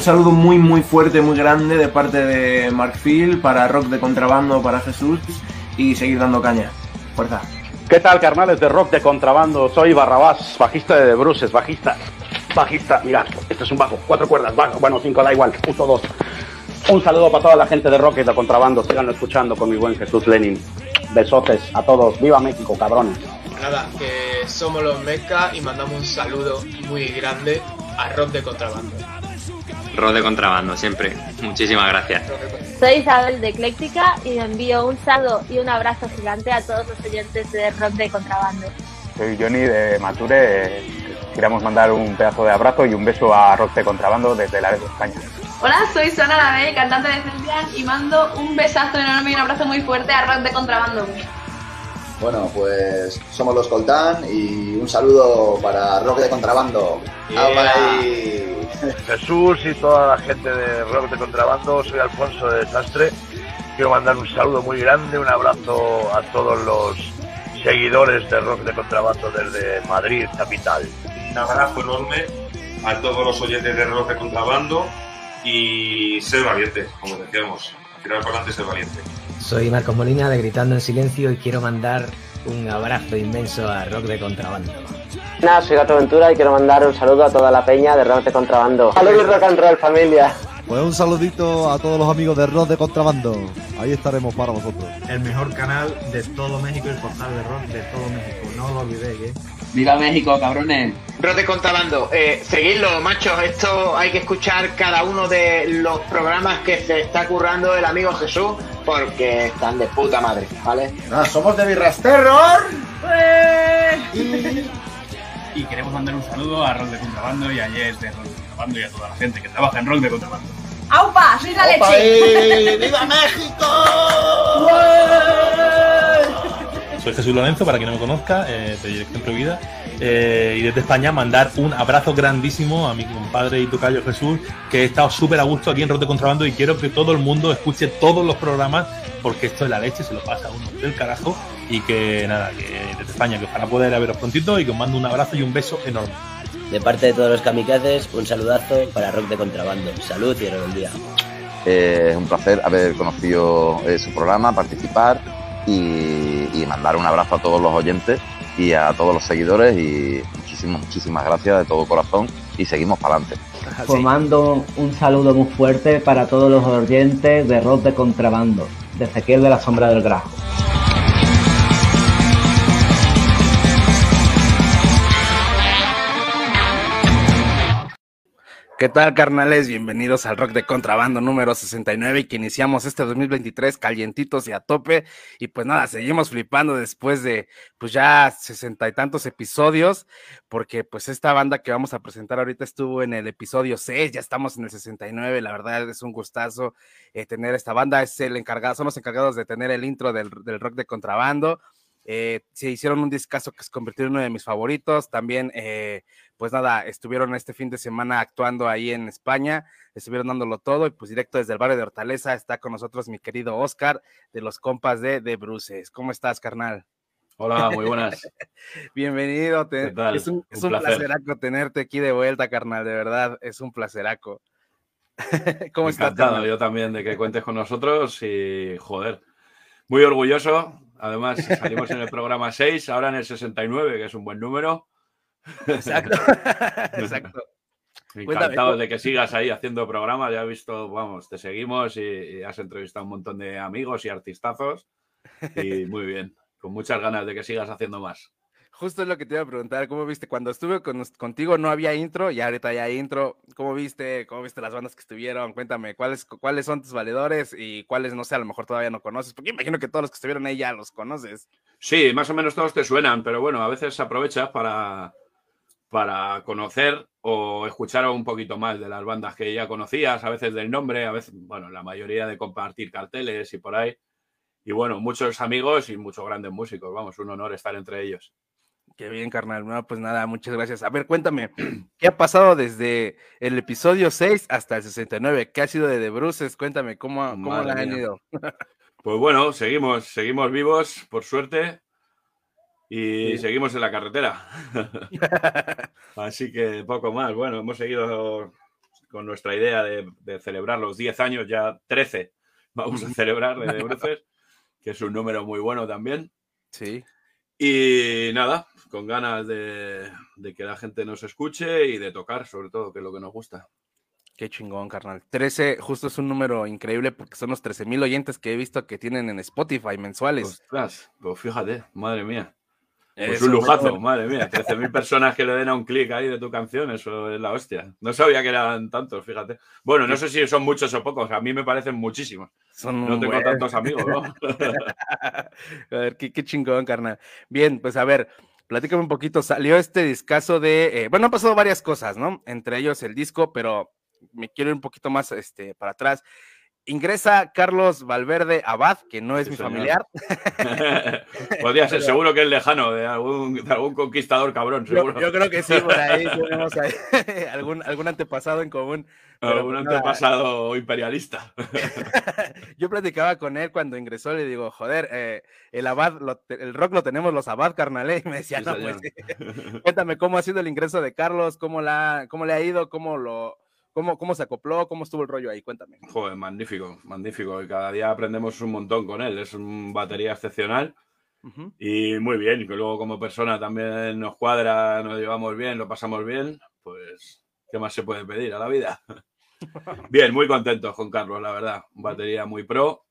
Un saludo muy muy fuerte, muy grande de parte de Marfil para Rock de Contrabando, para Jesús y seguir dando caña. Fuerza. ¿Qué tal, carnales de Rock de Contrabando? Soy Barrabás, bajista de Bruces, bajista. Bajista, mirad, esto es un bajo, cuatro cuerdas, bajo, bueno, cinco, da igual, uso dos. Un saludo para toda la gente de Rock de Contrabando, sigan escuchando con mi buen Jesús Lenin. Besotes a todos, viva México, cabrones. Nada, que somos los Meca y mandamos un saludo muy grande a Rock de Contrabando. Rock de Contrabando, siempre. Muchísimas gracias. Soy Isabel de Ecléctica y envío un saludo y un abrazo gigante a todos los oyentes de Rock de Contrabando. Soy Johnny de Mature. Queremos mandar un pedazo de abrazo y un beso a Rock de Contrabando desde la de España. Hola, soy Sona Lavey, cantante de Celtian, y mando un besazo enorme y un abrazo muy fuerte a Rock de Contrabando. Bueno, pues somos los Coltán y un saludo para Rock de Contrabando. Jesús y toda la gente de Rock de Contrabando, soy Alfonso de Desastre. Quiero mandar un saludo muy grande, un abrazo a todos los seguidores de Rock de Contrabando desde Madrid, capital. Un abrazo enorme a todos los oyentes de Rock de Contrabando y ser valientes, como decíamos. Tirar para adelante, ser valiente. Soy Marcos Molina de Gritando en Silencio y quiero mandar un abrazo inmenso a Rock de Contrabando. Nada, soy Gato Ventura y quiero mandar un saludo a toda la peña de Rock de Contrabando. Saludos Rock and Roll, familia. Pues un saludito a todos los amigos de Rock de Contrabando. Ahí estaremos para vosotros. El mejor canal de todo México, el portal de rock de todo México. No lo olvidéis, ¿eh? ¡Viva México, cabrones! De Contrabando, eh, seguidlo, machos. Esto hay que escuchar cada uno de los programas que se está currando el amigo Jesús porque están de puta madre, ¿vale? Ah, somos de Birras Terror. Y queremos mandar un saludo a Rock de Contrabando y a Jess de Rock de Contrabando y a toda la gente que trabaja en Rock de Contrabando. ¡Aupa! ¡Soy la ¡Opa, leche! eh! ¡Viva México! Soy Jesús Lorenzo, para quien no me conozca, eh, de Dirección Prohibida. Eh, y desde España mandar un abrazo grandísimo a mi compadre y tocayo Jesús, que he estado súper a gusto aquí en Rote Contrabando y quiero que todo el mundo escuche todos los programas, porque esto es la leche, se lo pasa a uno del carajo. Y que nada, que desde España, que ojalá poder veros prontito y que os mando un abrazo y un beso enorme. De parte de todos los kamikazes, un saludazo para Rock de Contrabando. Salud y rebeldía. Eh, es un placer haber conocido eh, su programa, participar y, y mandar un abrazo a todos los oyentes y a todos los seguidores y muchísimas, muchísimas gracias de todo corazón y seguimos para adelante. Pues mando un saludo muy fuerte para todos los oyentes de Rock de Contrabando, de Ezequiel de la Sombra del Grajo. ¿Qué tal, carnales? Bienvenidos al Rock de Contrabando número 69 y que iniciamos este 2023 calientitos y a tope. Y pues nada, seguimos flipando después de pues ya sesenta y tantos episodios, porque pues esta banda que vamos a presentar ahorita estuvo en el episodio 6, ya estamos en el 69, la verdad es un gustazo eh, tener esta banda, es el encargado, son los encargados de tener el intro del, del Rock de Contrabando. Eh, se hicieron un discazo que se convirtió en uno de mis favoritos. También, eh, pues nada, estuvieron este fin de semana actuando ahí en España, estuvieron dándolo todo y pues directo desde el barrio de Hortaleza está con nosotros mi querido Oscar de los compas de, de Bruces. ¿Cómo estás, carnal? Hola, muy buenas. Bienvenido. Es un, Un es un placer. placeraco tenerte aquí de vuelta, carnal, de verdad, es un placeraco. ¿Cómo estás, Encantado, carnal? yo también de que cuentes con nosotros y joder, muy orgulloso. Además, salimos en el programa 6, ahora en el 69, que es un buen número. Exacto. Exacto. Encantado ¿cómo- de que sigas ahí haciendo programa. Ya he visto, vamos, te seguimos y, y has entrevistado a un montón de amigos y artistazos. Y muy bien, con muchas ganas de que sigas haciendo más. Justo es lo que te iba a preguntar, ¿cómo viste? Cuando estuve con- contigo no había intro y ahorita ya hay intro. ¿Cómo viste? ¿Cómo viste las bandas que estuvieron? Cuéntame, ¿cuáles, cuáles son tus valedores y cuáles, no sé, a lo mejor todavía no conoces? Porque imagino que todos los que estuvieron ahí ya los conoces. Sí, más o menos todos te suenan, pero bueno, a veces aprovechas para, para conocer o escuchar un poquito más de las bandas que ya conocías, a veces del nombre, a veces, bueno, la mayoría de compartir carteles y por ahí. Y bueno, muchos amigos y muchos grandes músicos, vamos, un honor estar entre ellos. Qué bien, carnal. No, pues nada, muchas gracias. A ver, cuéntame, ¿qué ha pasado desde el episodio 6 hasta el 69? ¿Qué ha sido de The Bruces? Cuéntame, ¿cómo, cómo la han ido? Pues bueno, seguimos, seguimos vivos, por suerte, y Sí. seguimos en la carretera. Así que poco más. Bueno, hemos seguido con nuestra idea de, de celebrar los 10 años, ya 13 vamos a celebrar de The Bruces, que es un número muy bueno también. Sí. Y nada, con ganas de, de que la gente nos escuche y de tocar, sobre todo, que es lo que nos gusta. Qué chingón, carnal. 13, justo es un número increíble porque son los 13 mil oyentes que he visto que tienen en Spotify mensuales. Ostras, pues fíjate, madre mía. Pues Es un lujazo, madre mía. 13.000 personas que le den a un clic ahí de tu canción, eso es la hostia. No sabía que eran tantos, fíjate. Bueno, no sé si son muchos o pocos, a mí me parecen muchísimos. Son no tengo buen. tantos amigos, ¿no? a ver, qué, qué chingón, carnal. Bien, pues a ver, platícame un poquito. Salió este discazo de. eh, bueno, han pasado varias cosas, ¿no? Entre ellos el disco, pero me quiero ir un poquito más este, para atrás. Ingresa Carlos Valverde Abad, que no es Sí, mi señor. familiar. Podría ser, Pero- seguro que es lejano, de algún, de algún conquistador cabrón, Yo, seguro. yo creo que sí, por ahí tenemos ahí algún, algún antepasado en común. Algún antepasado imperialista. Yo platicaba con él cuando ingresó, le digo, joder, eh, el Abad, lo el rock lo tenemos los Abad, carnal, ¿eh?". y me decía, Sí, no, pues señor. sí". Cuéntame cómo ha sido el ingreso de Carlos, cómo, la, cómo le ha ido, cómo lo, cómo, cómo se acopló, cómo estuvo el rollo ahí, cuéntame. Joder, magnífico, magnífico. Y cada día aprendemos un montón con él. Es un batería excepcional. Ujú. Y muy bien, que luego como persona también nos cuadra, nos llevamos bien, lo pasamos bien, pues ¿qué más se puede pedir a la vida? Bien, muy contentos con Carlos, la verdad. Batería muy pro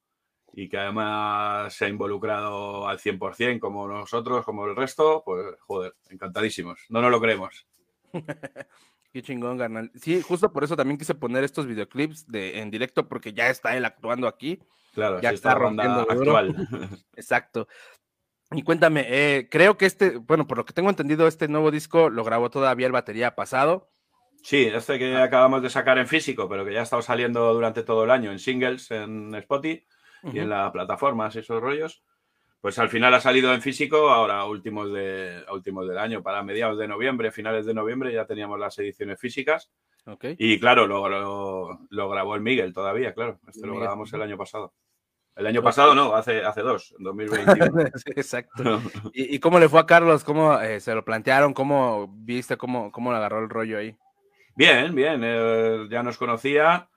y que además se ha involucrado al 100% como nosotros, como el resto, pues joder, encantadísimos. No nos lo creemos. Qué chingón, carnal. Sí, justo por eso también quise poner estos videoclips de, en directo, porque ya está él actuando aquí. Claro, ya sí, está banda rompiendo actual. Exacto. Y cuéntame, eh, creo que este, bueno, por lo que tengo entendido, este nuevo disco lo grabó todavía el batería pasado. Sí, este que acabamos de sacar en físico, pero que ya ha estado saliendo durante todo el año en singles, en Spotify y en las plataformas y esos rollos. Pues al final ha salido en físico, ahora últimos, de, últimos del año, para mediados de noviembre, finales de noviembre, ya teníamos las ediciones físicas. Y claro, lo, lo, lo grabó el Miguel todavía, claro. Este lo Miguel. grabamos el año pasado. El año pasado no, hace, hace dos, en 2021. Sí, exacto. ¿Y, y cómo le fue a Carlos? ¿Cómo eh, se lo plantearon? ¿Cómo viste? ¿Cómo, cómo le agarró el rollo ahí? Bien, bien, eh, ya nos conocía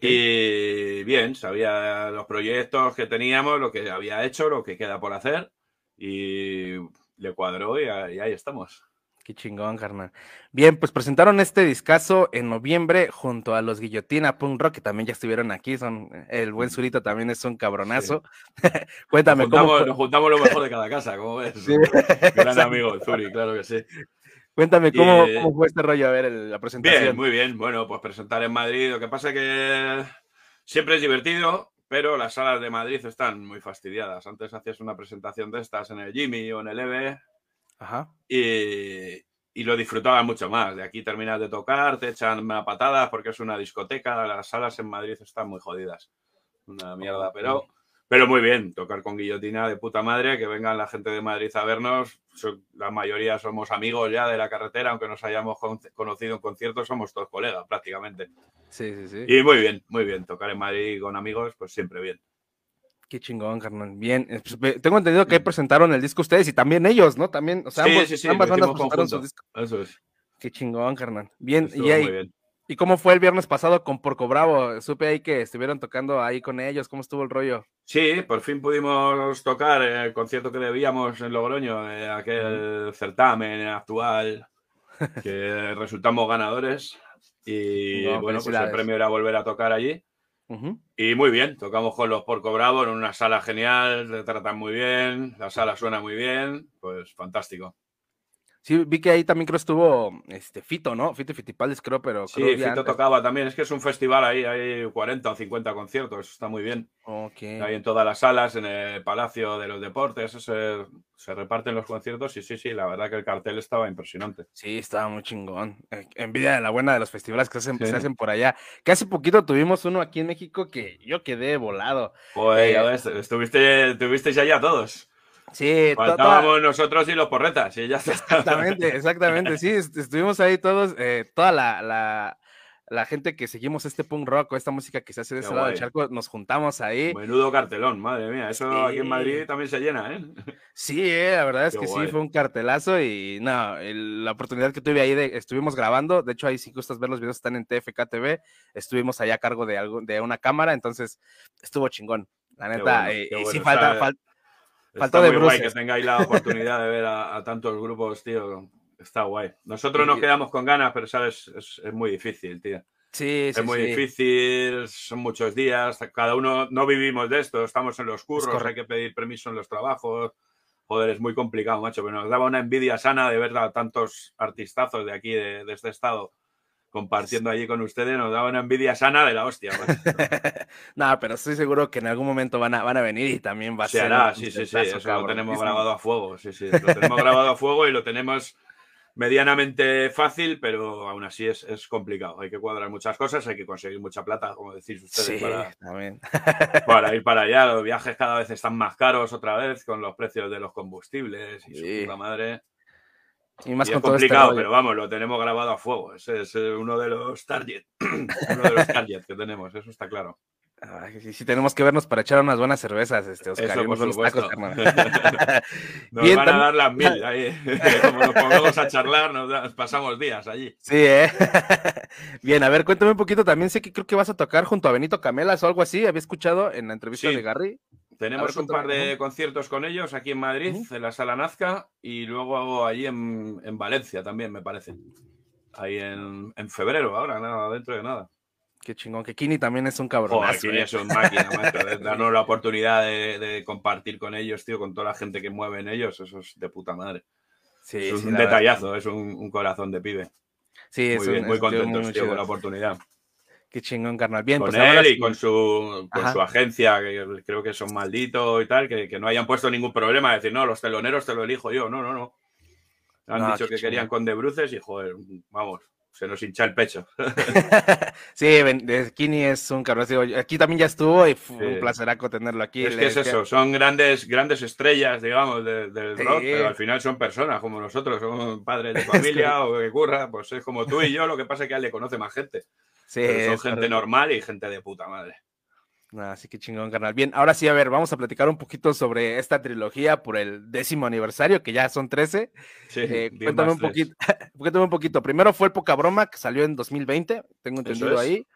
y bien, sabía los proyectos que teníamos, lo que había hecho, lo que queda por hacer y le cuadró y, y ahí estamos. Qué chingón, carnal. Bien, pues presentaron este discazo en noviembre junto a los Guillotina Punk Rock, que también ya estuvieron aquí. Son, el buen Zurito también es un cabronazo. Cuéntame, nos, ¿cómo juntamos, fue? nos juntamos lo mejor de cada casa, como ves. Sí, Gran amigo, Zuri, claro que sí. Cuéntame, ¿cómo, Y- cómo fue este rollo? A ver, el- la presentación. Bien, muy bien. Bueno, pues presentar en Madrid. Lo que pasa es que siempre es divertido, pero las salas de Madrid están muy fastidiadas. Antes hacías una presentación de estas en el Jimmy o en el EVE Ajá. y, y lo disfrutabas mucho más. De aquí terminas de tocar, te echan una patada porque es una discoteca. Las salas en Madrid están muy jodidas. Una mierda, pero, pero muy bien. Tocar con guillotina de puta madre, que vengan la gente de Madrid a vernos. La mayoría somos amigos ya de la carretera, aunque nos hayamos con- conocido en conciertos, somos todos colegas prácticamente. Sí, sí, sí. Y muy bien, muy bien. Tocar en Madrid con amigos, pues siempre bien. Qué chingón, carnal. Bien. tengo entendido que presentaron el disco ustedes y también ellos, ¿no? También, o sea, Sí, ambos- sí, sí, ambas bandas presentaron su disco. Eso es. Qué chingón, carnal. Bien, Estuvo y, ahí- muy bien. ¿Y cómo fue el viernes pasado con Porco Bravo? Supe ahí que estuvieron tocando ahí con ellos. ¿Cómo estuvo el rollo? Sí, por fin pudimos tocar el concierto que debíamos en Logroño, de aquel certamen actual, que resultamos ganadores. Y No, bueno, pues el premio era volver a tocar allí. Y muy bien, tocamos con los Porco Bravo en una sala genial, te tratan muy bien, la sala suena muy bien, pues fantástico. Sí, vi que ahí también creo estuvo este Fito, ¿no? Fito y Fitipaldis, creo, pero Sí, creo Fito antes. tocaba también, es que es un festival ahí, hay 40 o 50 conciertos, está muy bien. Ok. Hay en todas las salas, en el Palacio de los Deportes, se, se reparten los conciertos y sí, sí, la verdad que el cartel estaba impresionante. Sí, estaba muy chingón. Eh, Envidia de la buena de los festivales que se hacen, Sí. se hacen por allá. Hace poquito tuvimos uno aquí en México que yo quedé volado. Pues ya Eh, ves, estuvisteis allá todos. Sí, to- toda- Faltábamos nosotros y los porretas, y ya está. Exactamente, exactamente. Sí, est- estuvimos ahí todos, eh, toda la, la, la gente que seguimos este punk rock o esta música que se hace de Qué ese lado del charco, nos juntamos ahí. Menudo cartelón, madre mía. Eso aquí en Sí. Madrid también se llena, ¿eh? Sí, eh, la verdad es Qué que guay. sí, fue un cartelazo y no, el- la oportunidad que tuve ahí de, estuvimos grabando, de hecho ahí si gustas ver los videos están en TFK TV, estuvimos allá a cargo de algo, de una cámara, entonces estuvo chingón, la neta, bueno, eh, y sí bueno. falta, Está- fal- Está faltó de muy guay que tengáis la oportunidad de ver a, a tantos grupos, tío. Está guay. Nosotros nos quedamos con ganas, pero sabes, es, es muy difícil, tío. Sí, Es sí, muy sí. difícil, son muchos días, cada uno no vivimos de esto, estamos en los curros, hay que pedir permiso en los trabajos. Joder, es muy complicado, macho, pero nos daba una envidia sana de ver a tantos artistazos de aquí, de, de este estado, compartiendo allí con ustedes, nos daba una envidia sana de la hostia. No, pero estoy seguro que en algún momento van a, van a venir y también va a Se ser hará, sí, sí, sí, eso lo tenemos grabado a fuego, sí, sí, lo tenemos grabado a fuego y lo tenemos medianamente fácil, pero aún así es, es complicado. Hay que cuadrar muchas cosas, hay que conseguir mucha plata, como decís ustedes, Sí, para, también. para ir para allá. Los viajes cada vez están más caros otra vez con los precios de los combustibles y su puta madre. Y más Y con es este complicado, pero vamos, lo tenemos grabado a fuego. Ese es eh, uno de los targets, uno de los targets que tenemos, eso está claro. Ay, sí, sí, tenemos que vernos para echar unas buenas cervezas, este, Oscar. Eso, por tacos, supuesto. Nos Bien, van a dar las mil ahí. Como nos pongamos a charlar, nos pasamos días allí. Sí, ¿eh? Bien, a ver, cuéntame un poquito. También sé que creo que vas a tocar junto a Benito Camelas o algo así. Había escuchado en la entrevista Sí. de Gary. Tenemos un par de conciertos con ellos aquí en Madrid, en la Sala Nazca, y luego allí en, en Valencia también, me parece. Ahí en, en febrero, ahora, nada, dentro de nada. Qué chingón, que Kini también es un cabrón. Joder, Kini es un máquina, de Darnos la oportunidad de, de compartir con ellos, tío, con toda la gente que mueve en ellos, eso es de puta madre. Sí, es sí, un verdad. detallazo, es un, un corazón de pibe. Sí, muy es bien, un- muy tío contentos, muy tío, con la oportunidad. Qué chingón, carnal. Bien, con pues él y sí. con su, con su agencia, que creo que son malditos y tal, que, que no hayan puesto ningún problema de decir, no, los teloneros te lo elijo yo. No, no, no. Han No, dicho que querían con de bruces y, joder, vamos, se nos hincha el pecho. Sí, Kini es un cabrón. Aquí también ya estuvo y fue Sí. un placeraco tenerlo aquí. es que es eso, son grandes, grandes estrellas, digamos, de- del Sí. rock, pero al final son personas como nosotros, son padres de familia o que curra, pues es como tú y yo, lo que pasa es que a él le conoce más gente. Sí, Pero son gente normal y gente de puta madre. Así que chingón, carnal. Bien, ahora sí, a ver, vamos a platicar un poquito sobre esta trilogía por el décimo aniversario, que ya son 13. Sí, Eh, cuéntame un poquito, cuéntame un poquito. Primero fue el Poca Broma, que salió en 2020, tengo entendido es. ahí.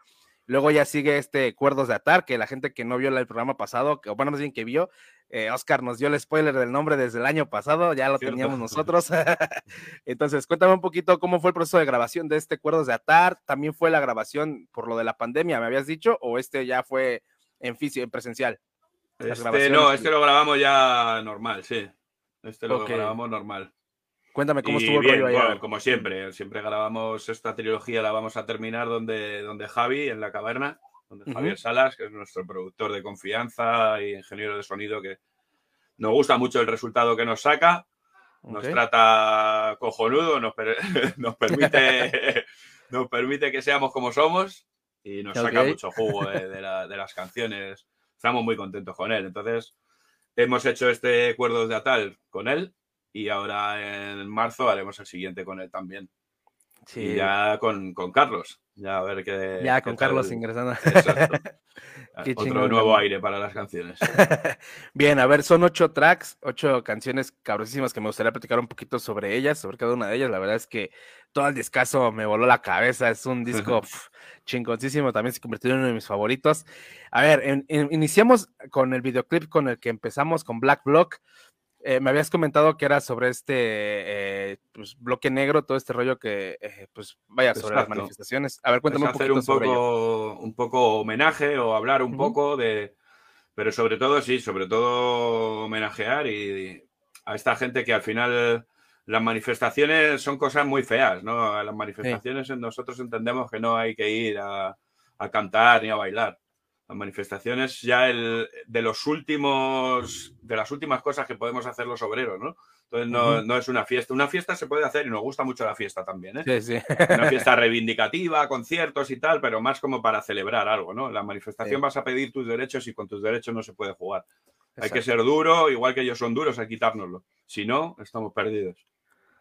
Luego ya sigue este Cuerdos de Atar, que la gente que no vio el programa pasado, que, o bueno, más bien que vio, eh, Oscar nos dio el spoiler del nombre desde el año pasado, ya lo Cierto. teníamos nosotros. Entonces, cuéntame un poquito cómo fue el proceso de grabación de este Cuerdos de Atar. También fue la grabación por lo de la pandemia, ¿me habías dicho? ¿O este ya fue en físico, en presencial? Este, no, este lo grabamos ya normal, sí. Este lo Ok. grabamos normal. Cuéntame cómo Y estuvo el bien, rollo bueno, como siempre, siempre grabamos esta trilogía, la vamos a terminar donde, donde Javi, en la caverna, donde. Javier Salas, que es nuestro productor de confianza y ingeniero de sonido, que nos gusta mucho el resultado que nos saca, nos trata cojonudo, nos, per- nos permite, nos permite que seamos como somos y nos saca mucho jugo de, de la- de las canciones. Estamos muy contentos con él. Entonces, hemos hecho este Cuerdos de Atal con él y ahora en marzo haremos el siguiente con él también. Sí. Y ya con, con Carlos. Ya a ver qué. Ya, qué con tal- Carlos ingresando. Exacto. Qué Otro chingón, nuevo aire para las canciones. Bien, a ver, son ocho tracks, ocho canciones cabrosísimas que me gustaría platicar un poquito sobre ellas, sobre cada una de ellas. La verdad es que todo el discazo me voló la cabeza. Es un disco pf, chingoncísimo, también se convirtió en uno de mis favoritos. A ver, en- en- iniciamos con el videoclip con el que empezamos con Black Block. Eh, me habías comentado que era sobre este eh, pues, bloque negro, todo este rollo que, eh, pues, vaya, sobre las manifestaciones. A ver, cuéntame un poquito un sobre ello. poco, un poco homenaje o hablar un poco de. Pero sobre todo, sí, sobre todo homenajear y a esta gente que al final las manifestaciones son cosas muy feas, ¿no? A las manifestaciones nosotros entendemos que no hay que ir a, a cantar ni a bailar. Las manifestaciones ya el, de los últimos, de las últimas cosas que podemos hacer los obreros, ¿no? Entonces no, no es una fiesta. Una fiesta se puede hacer y nos gusta mucho la fiesta también, ¿eh? Sí, sí. Una fiesta reivindicativa, conciertos y tal, pero más como para celebrar algo, ¿no? La manifestación Sí. vas a pedir tus derechos y con tus derechos no se puede jugar. Hay que ser duro, igual que ellos son duros, hay que quitárnoslo. Si no, estamos perdidos.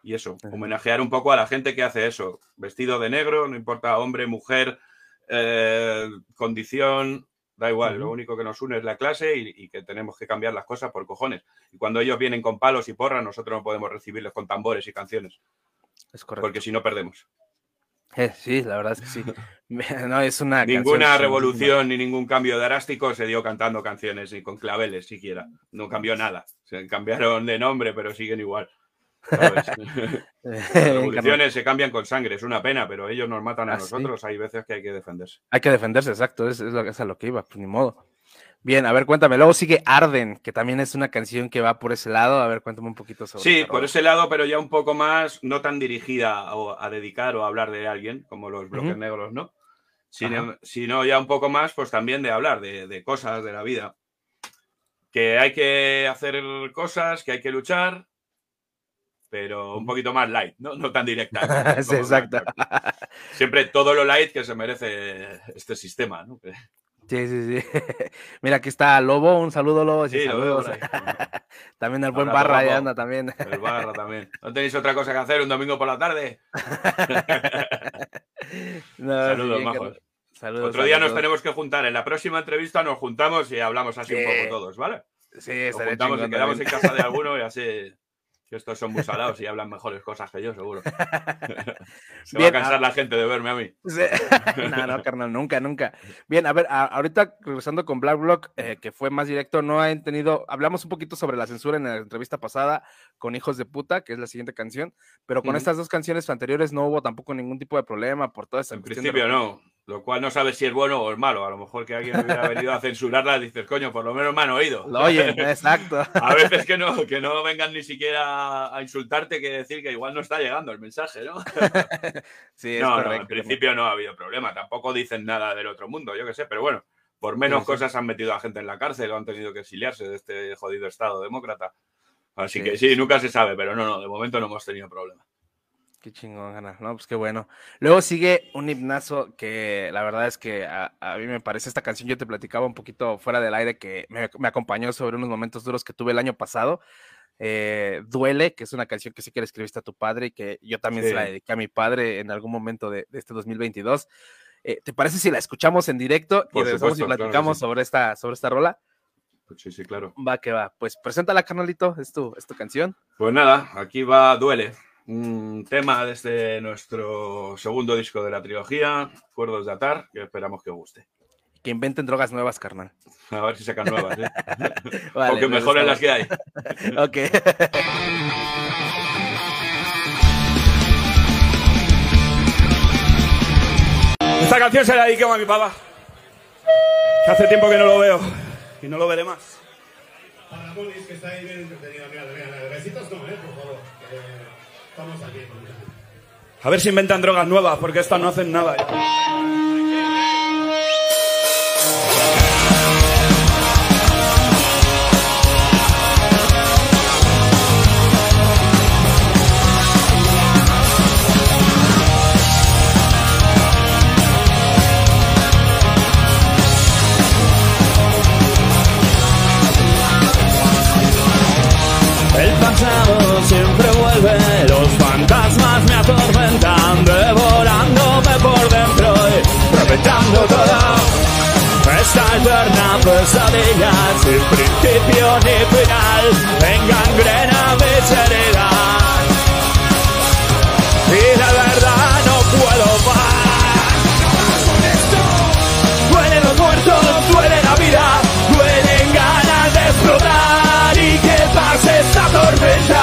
Y eso, homenajear un poco a la gente que hace eso. Vestido de negro, no importa hombre, mujer, eh, condición, da igual. Lo único que nos une es la clase y, y que tenemos que cambiar las cosas por cojones. Y cuando ellos vienen con palos y porras, nosotros no podemos recibirles con tambores y canciones. Es correcto. Porque si no perdemos. Eh, sí, la verdad es que sí. No, es una Ninguna revolución ni ningún cambio drástico se dio cantando canciones ni con claveles siquiera. No cambió nada. Se cambiaron de nombre, pero siguen igual. ¿Sabes? Las revoluciones se cambian con sangre, es una pena, pero ellos nos matan a Ah, sí. nosotros. Hay veces que hay que defenderse. Hay que defenderse, exacto, es, es, lo, es a lo que iba, pues ni modo. Bien, a ver, cuéntame. Luego sigue Arden, que también es una canción que va por ese lado. A ver, cuéntame un poquito sobre Sí, esta por ese lado, pero ya un poco más, no tan dirigida a, a dedicar o a hablar de alguien, como los bloques negros, ¿no? Sino, Ajá. sino ya un poco más, pues también de hablar de, de cosas de la vida. Que hay que hacer cosas, que hay que luchar, pero un poquito más light, ¿no? No tan directa. Sí, exacto. Siempre todo lo light que se merece este sistema, ¿no? Sí, sí, sí. Mira, aquí está Lobo, un saludo, Lobo. Sí, lo veo saludos. por ahí. también el buen Barra ahí anda también. El barra también. ¿No tenéis otra cosa que hacer un domingo por la tarde? No, Saludos, sí, majos. Saludos Otro día nos tenemos que juntar. En la próxima entrevista nos juntamos y hablamos así Sí. un poco todos, ¿vale? Sí, Nos juntamos y quedamos en casa de alguno y así. Que estos son muy salados y hablan mejores cosas que yo, seguro. Se va a cansar ah. la gente de verme a mí. Sí. no, no, carnal, nunca, nunca. Bien, a ver, a- ahorita regresando con Black Block, eh, que fue más directo, no han tenido, hablamos un poquito sobre la censura en la entrevista pasada con Hijos de Puta, que es la siguiente canción, pero con estas dos canciones anteriores no hubo tampoco ningún tipo de problema por toda esa En cuestión principio no. Lo cual no sabes si es bueno o es malo. A lo mejor que alguien hubiera venido a censurarla dices, coño, por lo menos me han oído. Lo oyen, exacto. A veces que no, que no vengan ni siquiera a insultarte que decir que igual no está llegando el mensaje, ¿no? Sí, es no, no, correcto. en principio no ha habido problema. Tampoco dicen nada del otro mundo, yo qué sé, pero bueno, por menos Sí, sí. cosas han metido a gente en la cárcel o han tenido que exiliarse de este jodido Estado demócrata. Así Sí. que sí, nunca se sabe, pero no, no, de momento no hemos tenido problema. Qué chingón, gana. No, pues qué bueno. Luego sigue un himnazo que la verdad es que a, a mí me parece esta canción. Yo te platicaba un poquito fuera del aire que me, me acompañó sobre unos momentos duros que tuve el año pasado. Eh, Duele, que es una canción que sí que le escribiste a tu padre y que yo también se la dediqué a mi padre en algún momento de, de este 2022. Eh, ¿Te parece si la escuchamos en directo y regresamos supuesto, y claro que platicamos sí. sobre, esta, sobre esta rola? Pues sí, sí, claro. Va que va. Pues preséntala, carnalito. Es tu, es tu canción. Pues nada, aquí va Duele, un tema desde nuestro segundo disco de la trilogía, Cuerdos de Atar, que esperamos que os guste. Que inventen drogas nuevas, carnal. A ver si sacan nuevas, ¿eh? Vale, o que mejoren las que hay. ok. Esta canción se la dedico a mi papá. Que hace tiempo que no lo veo y no lo veré más. Para Monis, que está ahí bien entretenido. Mira, mira, besitos no, eh, por favor. aquí. A ver si inventan drogas nuevas, porque estas no hacen nada. Eterna pesadilla sin principio ni final, engangrena mis heridas. Y la verdad no puedo más. Duelen los muertos, duele la vida, duelen ganas de explotar y que pase esta tormenta.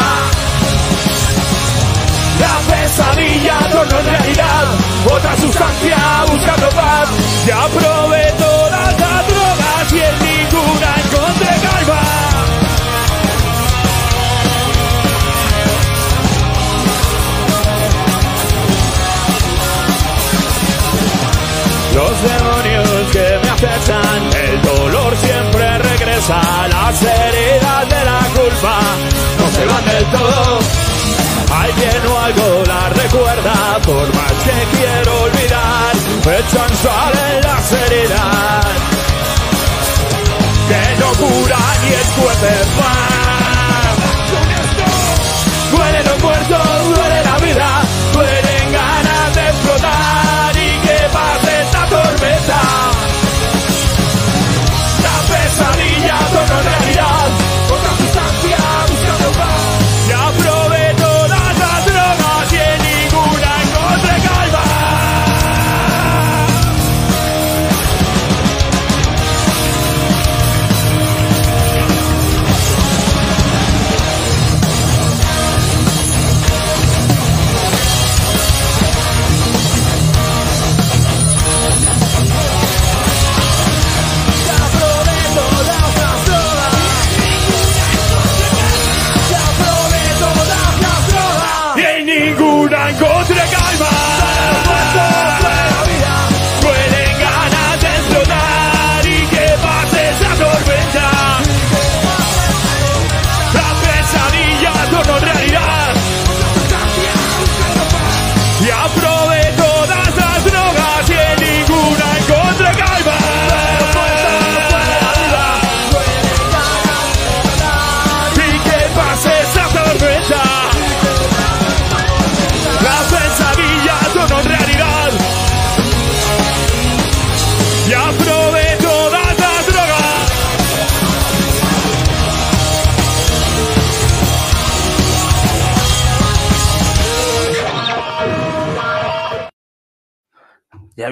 La pesadilla torna en realidad, otra sustancia buscando paz. Ya probé y en ninguna encontré calma. Los demonios que me acesan, el dolor siempre regresa, las heridas de la culpa no se van del todo. Alguien o algo la recuerda, por más que quiero olvidar, echan sal en las heridas, que no curan ni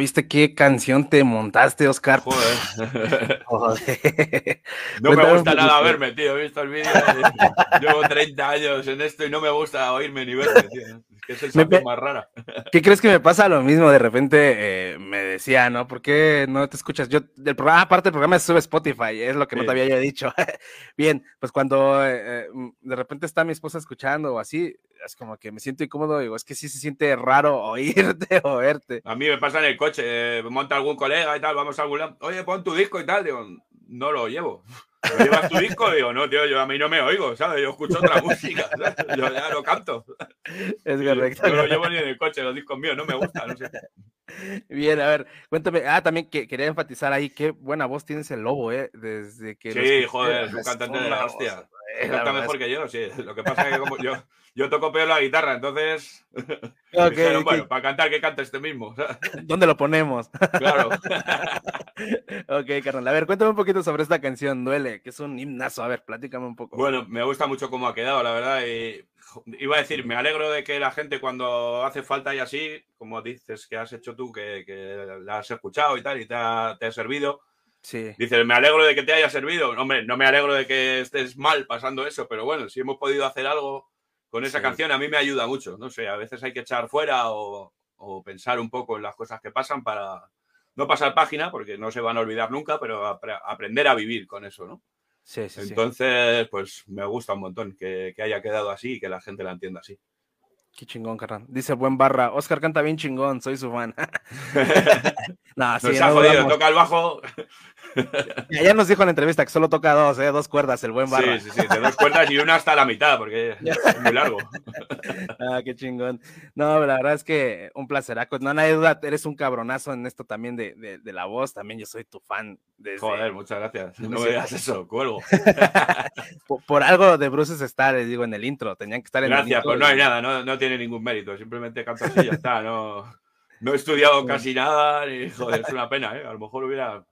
viste qué canción te montaste, Oscar? Joder. Joder. No me gusta nada verme, tío. He visto el vídeo. Llevo 30 años en esto y no me gusta oírme ni verme, tío. Es que es Me sensación pe- más rara. ¿Qué crees que me pasa lo mismo? De repente eh, me decía, ¿no? ¿Por qué no te escuchas? Yo, del programa, aparte del programa se sube Spotify, es lo que no Sí. te había ya dicho. Bien, pues cuando eh, eh, de repente está mi esposa escuchando o así, es como que me siento incómodo, digo, es que sí se siente raro oírte o verte. A mí me pasa en el coche, eh, monta algún colega y tal, vamos a algún lado. Oye, pon tu disco y tal. Digo, no lo llevo. ¿No llevas tu disco? Digo, no, tío, yo a mí no me oigo, ¿sabes? Yo escucho otra música, ¿sabes? Yo ya lo canto. Es correcto. No lo llevo ni en el coche, los discos míos, no me gustan, no sé. Bien, a ver, cuéntame. Ah, también que quería enfatizar ahí qué buena voz tienes el lobo, ¿eh? Desde que. Sí, joder, es un cantante de la hostia. Eh, Canta verdad mejor es- que yo, sí. Lo que pasa es que como yo, yo toco peor la guitarra, entonces Ok, dijeron, ok. bueno, para cantar que cante este mismo. ¿Dónde lo ponemos? Claro. ok, carnal. A ver, cuéntame un poquito sobre esta canción, Duele, que es un himnazo. A ver, platícame un poco. Bueno, me gusta mucho cómo ha quedado, la verdad. Y iba a decir, me alegro de que la gente cuando hace falta y así, como dices que has hecho tú, que, que la has escuchado y tal, y te ha, te ha servido. Sí. Dices, me alegro de que te haya servido. Hombre, no me alegro de que estés mal pasando eso, pero bueno, si hemos podido hacer algo con esa Sí. canción, a mí me ayuda mucho. No sé, a veces hay que echar fuera o, o pensar un poco en las cosas que pasan para no pasar página, porque no se van a olvidar nunca, pero apre- aprender a vivir con eso, ¿no? Sí, sí, sí. Entonces, pues me gusta un montón que, que haya quedado así y que la gente la entienda así. Qué chingón, carnal. Dice buen barra. Oscar canta bien chingón, soy su fan. no, sí, Nos ha no jodido, dudamos. toca el bajo. Ya, nos dijo en la entrevista que solo toca dos, ¿eh? Dos cuerdas, el buen barra. Sí, sí, sí, de dos cuerdas y una hasta la mitad, porque es muy largo. Ah, qué chingón. No, la verdad es que un placeraco. No, no hay duda, eres un cabronazo en esto también de, de- de la voz. También yo soy tu fan. Desde... Joder, muchas gracias. No me digas eso, cuelgo. por, por algo de Bruces está, les digo, en el intro. Tenían que estar en el Gracias, intro. pues no hay nada, no, no tiene ningún mérito. Simplemente canto así y ya está. No, no he estudiado casi nada, ni joder, es una pena, ¿eh? A lo mejor hubiera.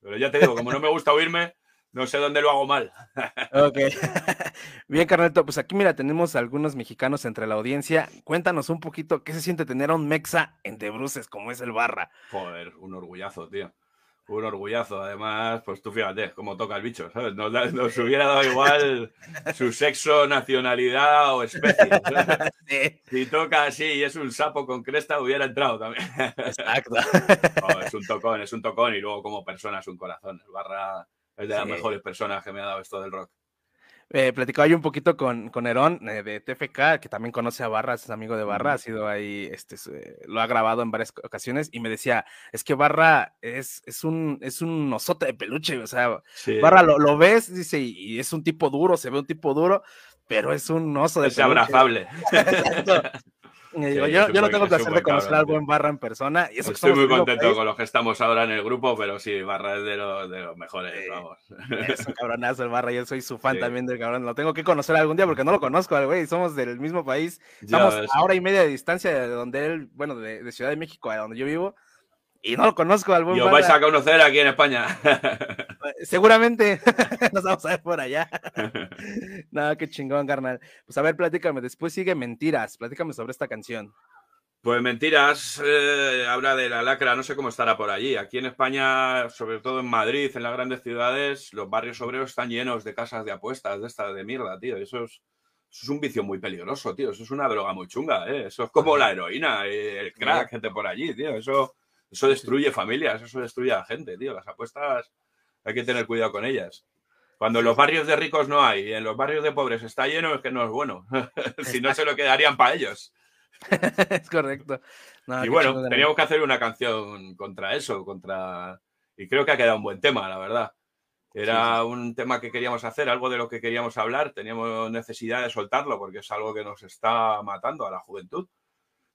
Pero ya te digo, como no me gusta oírme, no sé dónde lo hago mal. Ok. Bien, carnalito, pues aquí mira, tenemos algunos mexicanos entre la audiencia. Cuéntanos un poquito qué se siente tener a un mexa en De Bruces como es el Barra. Joder, un orgullazo, tío. Un orgullazo. Además, pues tú fíjate cómo toca el bicho, ¿sabes? Nos, hubiera dado igual su sexo, nacionalidad o especie. Si toca así y es un sapo con cresta, hubiera entrado también. Exacto. Oh, es un tocón, es un tocón y luego como persona es un corazón. El Barra es de las mejores personas que me ha dado esto del rock. Eh, platicaba yo un poquito con, con Herón eh, de TFK, que también conoce a Barra, es amigo de Barra, ha sido ahí, este, eh, lo ha grabado en varias ocasiones y me decía, es que Barra es, es un, es un osote de peluche, o sea, Sí. Barra lo, lo ves, dice, y, y es un tipo duro, se ve un tipo duro, pero es un oso de Es abrazable. Exacto. Y digo, Sí, yo, yo no tengo el placer de conocer cabrón, al buen Barra en persona. Y eso Estoy muy contento país. con los que estamos ahora en el grupo, pero sí, Barra es de los, de los mejores, vamos. Es un cabronazo el Barra, yo soy su fan Sí. también del cabrón. Lo tengo que conocer algún día porque no lo conozco güey. Somos del mismo país. Estamos a hora y media de distancia de donde él, bueno, de, de Ciudad de México, a donde yo vivo. Y no lo conozco al buen Y os Barra. vais a conocer aquí en España. Seguramente nos vamos a ver por allá. no, qué chingón, carnal. Pues a ver, platícame. Después sigue Mentiras. Platícame sobre esta canción. Pues mentiras, eh, habla de la lacra, no sé cómo estará por allí. Aquí en España, sobre todo en Madrid, en las grandes ciudades, los barrios obreros están llenos de casas de apuestas, de estas de mierda, tío. Eso es, eso es un vicio muy peligroso, tío. Eso es una droga muy chunga, ¿eh? Eso es como la heroína, eh, el crack, gente por allí, tío. Eso, eso destruye familias, eso destruye a la gente, tío. Las apuestas hay que tener cuidado con ellas. Cuando en los barrios de ricos no hay y en los barrios de pobres está lleno, es que no es bueno. si no, se lo quedarían para ellos. es correcto. No, y bueno, teníamos que hacer una canción contra eso, contra... Y creo que ha quedado un buen tema, la verdad. Era un tema que queríamos hacer, algo de lo que queríamos hablar, teníamos necesidad de soltarlo porque es algo que nos está matando a la juventud.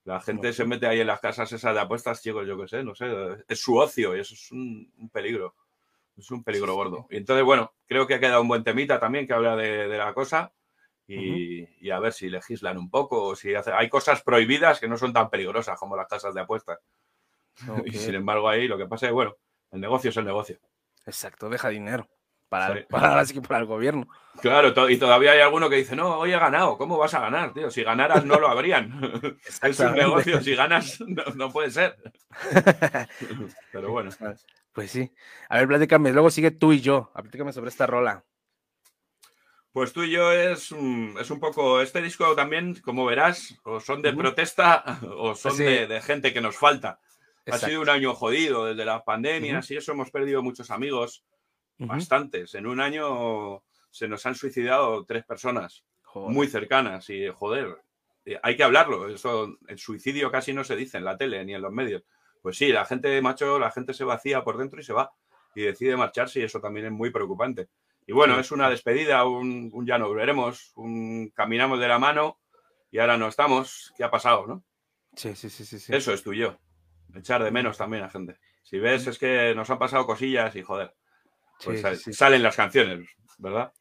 La gente se mete ahí en las casas esas de apuestas, chicos, yo qué sé, no sé, es su ocio y eso es un, un peligro. Es un peligro gordo. Y entonces, bueno, creo que ha quedado un buen temita también que habla de, de la cosa y, y a ver si legislan un poco o si hace- hay cosas prohibidas que no son tan peligrosas como las casas de apuestas. Y sin embargo, ahí lo que pasa es, bueno, el negocio es el negocio. Exacto, deja dinero. Para, Sí. para que para el gobierno. Claro, to- y todavía hay alguno que dice, no, hoy he ganado, ¿cómo vas a ganar, tío? Si ganaras no lo habrían. es un negocio, si ganas no, no puede ser. Pero bueno. Pues sí. A ver, platícame. Luego sigue tú y yo. Platícame sobre esta rola. Pues tú y yo es, un- es un poco, este disco también, como verás, o son de protesta o son Sí. de, de gente que nos falta. Ha sido un año jodido desde las pandemias Ujú. y eso hemos perdido muchos amigos, Bastantes. En un año se nos han suicidado tres personas muy cercanas y joder, eh, hay que hablarlo. Eso, el suicidio casi no se dice en la tele ni en los medios. Pues sí, la gente, macho, la gente se vacía por dentro y se va y decide marcharse y eso también es muy preocupante. Y bueno, Sí. es una despedida, un, un ya nos veremos, un caminamos de la mano y ahora no estamos. ¿Qué ha pasado, no? Sí, sí, sí, sí. sí. Eso es tuyo. Echar de menos también a gente. Si ves, es que nos han pasado cosillas y joder. Pues Sí, sí, salen las canciones, ¿verdad?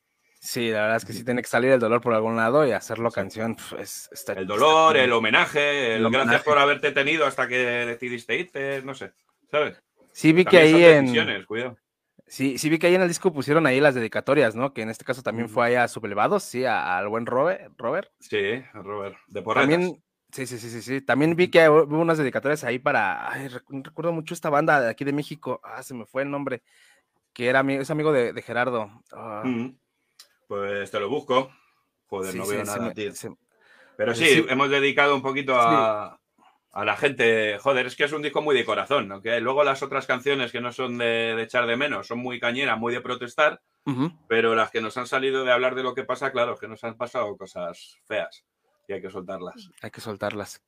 Sí, la verdad es que sí tiene que salir el dolor por algún lado y hacerlo canción. pf, es- está- El dolor, está- el homenaje, el, El gracias homenaje. por haberte tenido hasta que decidiste irte, no sé, ¿sabes? Sí, vi que ahí en. cuidado. Sí, sí vi que ahí en el disco pusieron ahí las dedicatorias, ¿no? Que en este caso también fue ahí a Sublevados, sí, a- al buen Robert. Robert. Sí, Robert, de porretas. También, sí, sí, sí, sí, sí. También vi que hubo unas dedicatorias ahí para. Ay, recuerdo mucho esta banda de aquí de México. Ah, se me fue el nombre. Que era es amigo de, de Gerardo. Ah, Mm. Pues te lo busco. Joder, Sí, no veo nada, me- tío. se- Pero eh, sí, sí. hemos dedicado un poquito a, a la gente. Joder, es que es un disco muy de corazón, ¿no? Que luego las otras canciones que no son de, de echar de menos son muy cañeras, muy de protestar, pero las que nos han salido de hablar de lo que pasa, claro, que nos han pasado cosas feas y hay que soltarlas. Hay que soltarlas.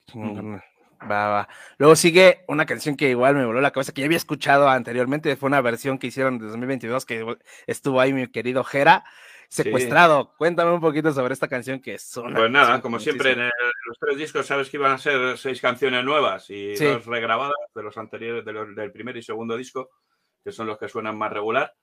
Va, va. Luego sigue una canción que igual me voló la cabeza, que ya había escuchado anteriormente. Fue una versión que hicieron de 2022 que estuvo ahí mi querido Jera. Secuestrado. Cuéntame un poquito sobre esta canción que es una. Pues nada, como siempre, en el- los tres discos sabes que iban a ser seis canciones nuevas y Sí. dos regrabadas de los anteriores, de los- del primer y segundo disco, que son los que suenan más regular.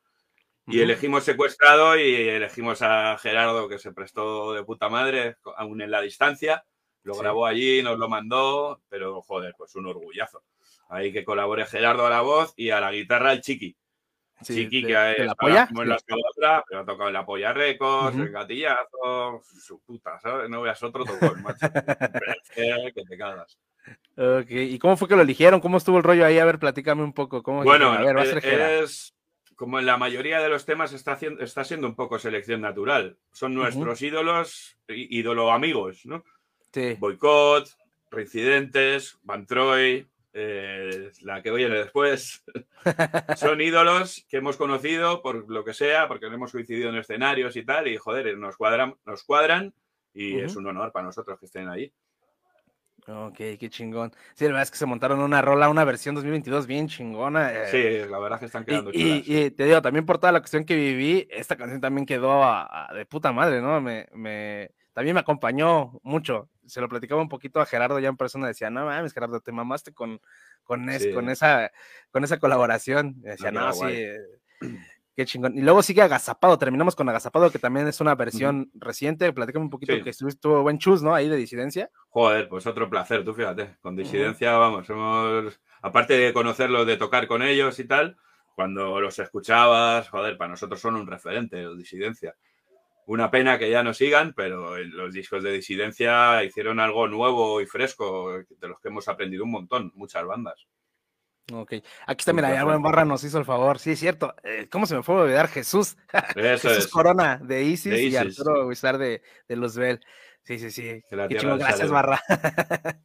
Y elegimos Secuestrado y elegimos a Gerardo, que se prestó de puta madre, aún en la distancia. Lo Sí. grabó allí, nos lo mandó, pero joder, pues un orgullazo. Ahí que colabore Gerardo a la voz y a la guitarra el Chiqui. Sí, Chiqui, de- que de la polla, como en la otra, pero ha tocado la Polla Records, Ujú. el Gatillazo, su puta, ¿sabes? No veas otro tocón, macho. Que te cagas. ¿Y cómo fue que lo eligieron? ¿Cómo estuvo el rollo ahí? A ver, platícame un poco. ¿Cómo Bueno, a ver, eh, es como en la mayoría de los temas está, haciendo, está siendo un poco selección natural. Son nuestros ídolos, ídolo amigos, ¿no? Sí. Boicot, Reincidentes, Van Troy, eh, la que viene después. Son ídolos que hemos conocido por lo que sea, porque hemos coincidido en escenarios y tal, y joder, nos cuadran, nos cuadran y es un honor para nosotros que estén ahí. Ok, qué chingón. Sí, la verdad es que se montaron una rola, una versión 2022 bien chingona. eh, Sí, la verdad es que están quedando y, chulas. y- y te digo, también por toda la cuestión que viví, esta canción también quedó a- a- de puta madre, ¿no? Me, me, también me acompañó mucho. Se lo platicaba un poquito a Gerardo ya en persona, decía, no mames, Gerardo, te mamaste con, con, es- Sí. con, esa, con esa colaboración. Y decía, No, no, sí, guay. eh, qué chingón. Y luego sigue Agazapado, terminamos con Agazapado, que también es una versión reciente. Platícame un poquito Sí. que estuvo, buen chus, ¿no? Ahí de disidencia. Joder, pues otro placer, tú fíjate. Con disidencia, vamos, hemos. Aparte de conocerlos, de tocar con ellos y tal, cuando los escuchabas, joder, para nosotros son un referente, los disidencia. Una pena que ya no sigan, pero los discos de disidencia hicieron algo nuevo y fresco, de los que hemos aprendido un montón, muchas bandas. Ok, aquí está, mira, buen Barra nos hizo el favor. Sí, es cierto. Eh, ¿Cómo se me fue a olvidar Jesús? Eso Jesús es. Corona de Isis, De y Isis. Arturo Huizar de, de Luzbel. Sí, sí, sí. Qué gracias. Barra.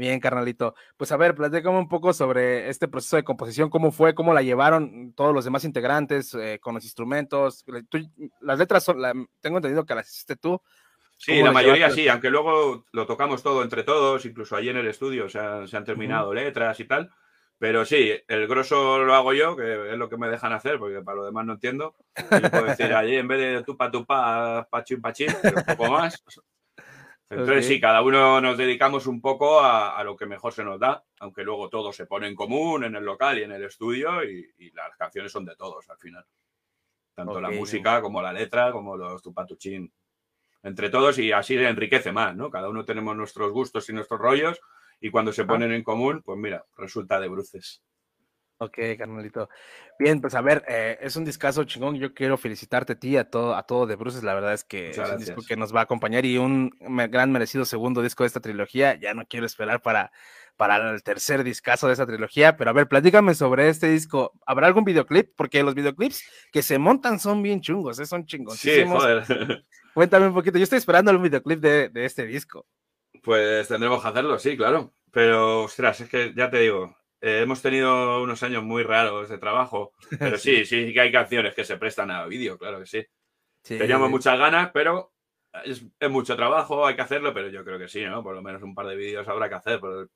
Bien, carnalito. Pues a ver, platícame un poco sobre este proceso de composición, cómo fue, cómo la llevaron todos los demás integrantes, eh, con los instrumentos. Tú- las letras, son, la- tengo entendido que las hiciste tú. Sí, ¿Cómo la mayoría llevaste? sí, aunque luego lo tocamos todo entre todos, incluso allí en el estudio se han, se han terminado letras y tal. Pero sí, el grosso lo hago yo, que es lo que me dejan hacer, porque para lo demás no entiendo. Y puedo decir allí, en vez de tupa tupa, pachín pachín, un poco más. Entonces, sí, cada uno nos dedicamos un poco a, a lo que mejor se nos da, aunque luego todo se pone en común en el local y en el estudio y, y las canciones son de todos al final. Tanto la música como la letra, como los tupatuchín. Entre todos y así enriquece más, ¿no? Cada uno tenemos nuestros gustos y nuestros rollos y cuando se ponen en común, pues mira, resulta de bruces. Ok, carnalito. Bien, pues a ver, eh, es un discazo chingón. Yo quiero felicitarte a ti, a todo, a todo de Bruces. La verdad es que Muchas es un disco que nos va a acompañar y un gran merecido segundo disco de esta trilogía. Ya no quiero esperar para, para el tercer discazo de esta trilogía. Pero a ver, platícame sobre este disco. ¿Habrá algún videoclip? Porque los videoclips que se montan son bien chungos, ¿eh? son Sí, chingoncísimos. joder. Cuéntame un poquito. Yo estoy esperando el videoclip de, de este disco. Pues tendremos que hacerlo, sí, claro. Pero, ostras, es que ya te digo, eh, hemos tenido unos años muy raros de trabajo. Pero sí, sí que hay canciones que se prestan a vídeo, claro que sí. Sí. Teníamos muchas ganas, pero es, es mucho trabajo, hay que hacerlo, pero yo creo que sí, ¿no? Por lo menos un par de vídeos habrá que hacer, por,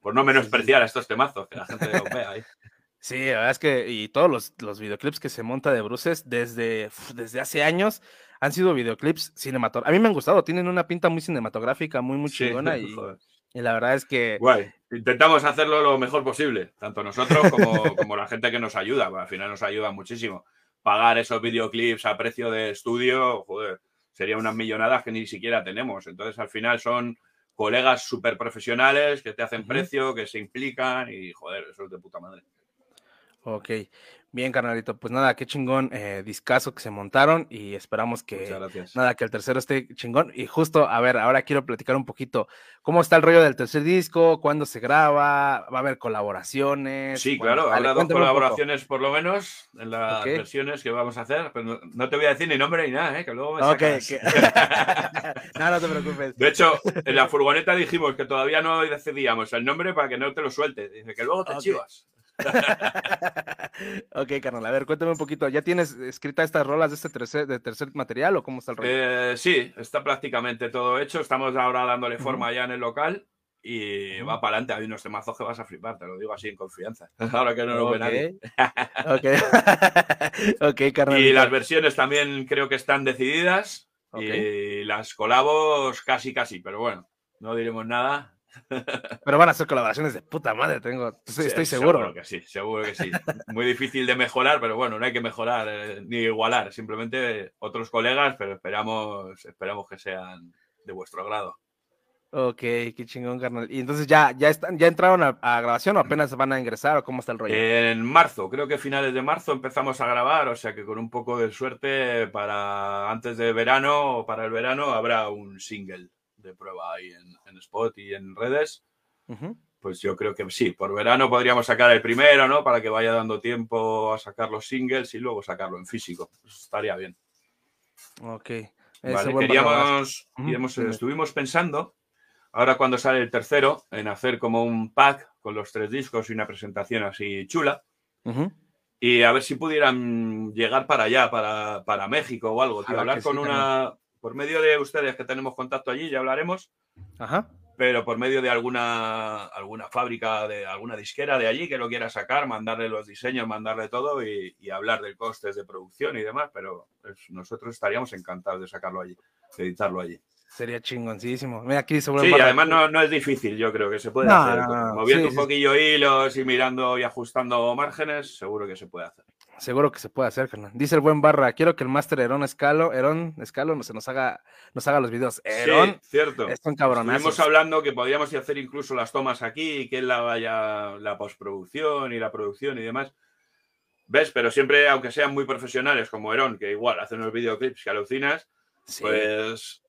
por no menospreciar a estos temazos, que la gente los vea ahí. Sí, la verdad es que y todos los, los videoclips que se monta de Bruces desde, desde hace años han sido videoclips cinematográficos. A mí me han gustado, tienen una pinta muy cinematográfica, muy, muy Sí, chingona y, joder. Y la verdad es que... Guay. Intentamos hacerlo lo mejor posible, tanto nosotros como, como la gente que nos ayuda. Al final nos ayuda muchísimo. Pagar esos videoclips a precio de estudio, joder, sería unas millonadas que ni siquiera tenemos. Entonces, al final son colegas súper profesionales que te hacen precio, que se implican y, joder, eso es de puta madre. Ok, bien, carnalito. Pues nada, qué chingón eh, discazo que se montaron y esperamos que nada, que el tercero esté chingón. Y justo, a ver, ahora quiero platicar un poquito cómo está el rollo del tercer disco, cuándo se graba, va a haber colaboraciones. Sí, Bueno, claro, habrá dos colaboraciones por lo menos en las Ok. versiones que vamos a hacer, pero no, te voy a decir ni nombre ni nada, ¿eh? que luego me Ok, sacas. que- no, no te preocupes. De hecho, en la furgoneta dijimos que todavía no decidíamos el nombre para que no te lo suelte. Dice que luego te Ok. chivas. Ok, carnal, a ver, cuéntame un poquito. ¿Ya tienes escritas estas rolas de este tercer, de tercer material o cómo está el rollo? Eh, sí, está prácticamente todo hecho. Estamos ahora dándole forma ya en el local y va para adelante. Hay unos temazos que vas a flipar, te lo digo así en confianza. Ahora que no lo ve Ok. nadie. ok, ok, carnal. Y las versiones también creo que están decididas. Ok. Y las colabos casi, casi, pero bueno, no diremos nada. Pero van a ser colaboraciones de puta madre, tengo, estoy, Sí, estoy seguro. Seguro que sí, seguro que sí. Muy difícil de mejorar, pero bueno, no hay que mejorar eh, ni igualar, simplemente otros colegas, pero esperamos, esperamos que sean de vuestro grado. Ok, qué chingón, carnal. Y entonces ya, ya están, ya entraron a, a grabación o apenas van a ingresar o cómo está el rollo. En marzo, creo que finales de marzo empezamos a grabar, o sea que con un poco de suerte para antes de verano o para el verano habrá un single de prueba ahí en, en Spot y en redes. Pues yo creo que sí, por verano podríamos sacar el primero, ¿no? Para que vaya dando tiempo a sacar los singles y luego sacarlo en físico. Pues estaría bien. Ok. Vale, queríamos, estuvimos pensando, ahora cuando sale el tercero, en hacer como un pack con los tres discos y una presentación así chula. Y a ver si pudieran llegar para allá, para, para México o algo. tío. Hablar con sí, una. Por medio de ustedes que tenemos contacto allí, ya hablaremos. Ajá. Pero por medio de alguna, alguna fábrica, de alguna disquera de allí que lo quiera sacar, mandarle los diseños, mandarle todo y, y hablar del costes de producción y demás. Pero pues, nosotros estaríamos encantados de sacarlo allí, de editarlo allí. Sería chingoncísimo. Mira, aquí Sí, además no, no es difícil, yo creo que se puede No, hacer. no, Moviendo sí, un sí, poquillo hilos y mirando y ajustando márgenes, seguro que se puede hacer. Seguro que se puede hacer, carnal. Dice el buen barra, quiero que el máster Herón Escalo, Herón Escalo no se nos haga, nos haga los videos. Herón, sí, cierto. es un cabronazo. Estuvimos hablando que podíamos hacer incluso las tomas aquí y que él la vaya la postproducción y la producción y demás. ¿Ves? Pero siempre, aunque sean muy profesionales como Herón, que igual hacen unos videoclips que alucinas, pues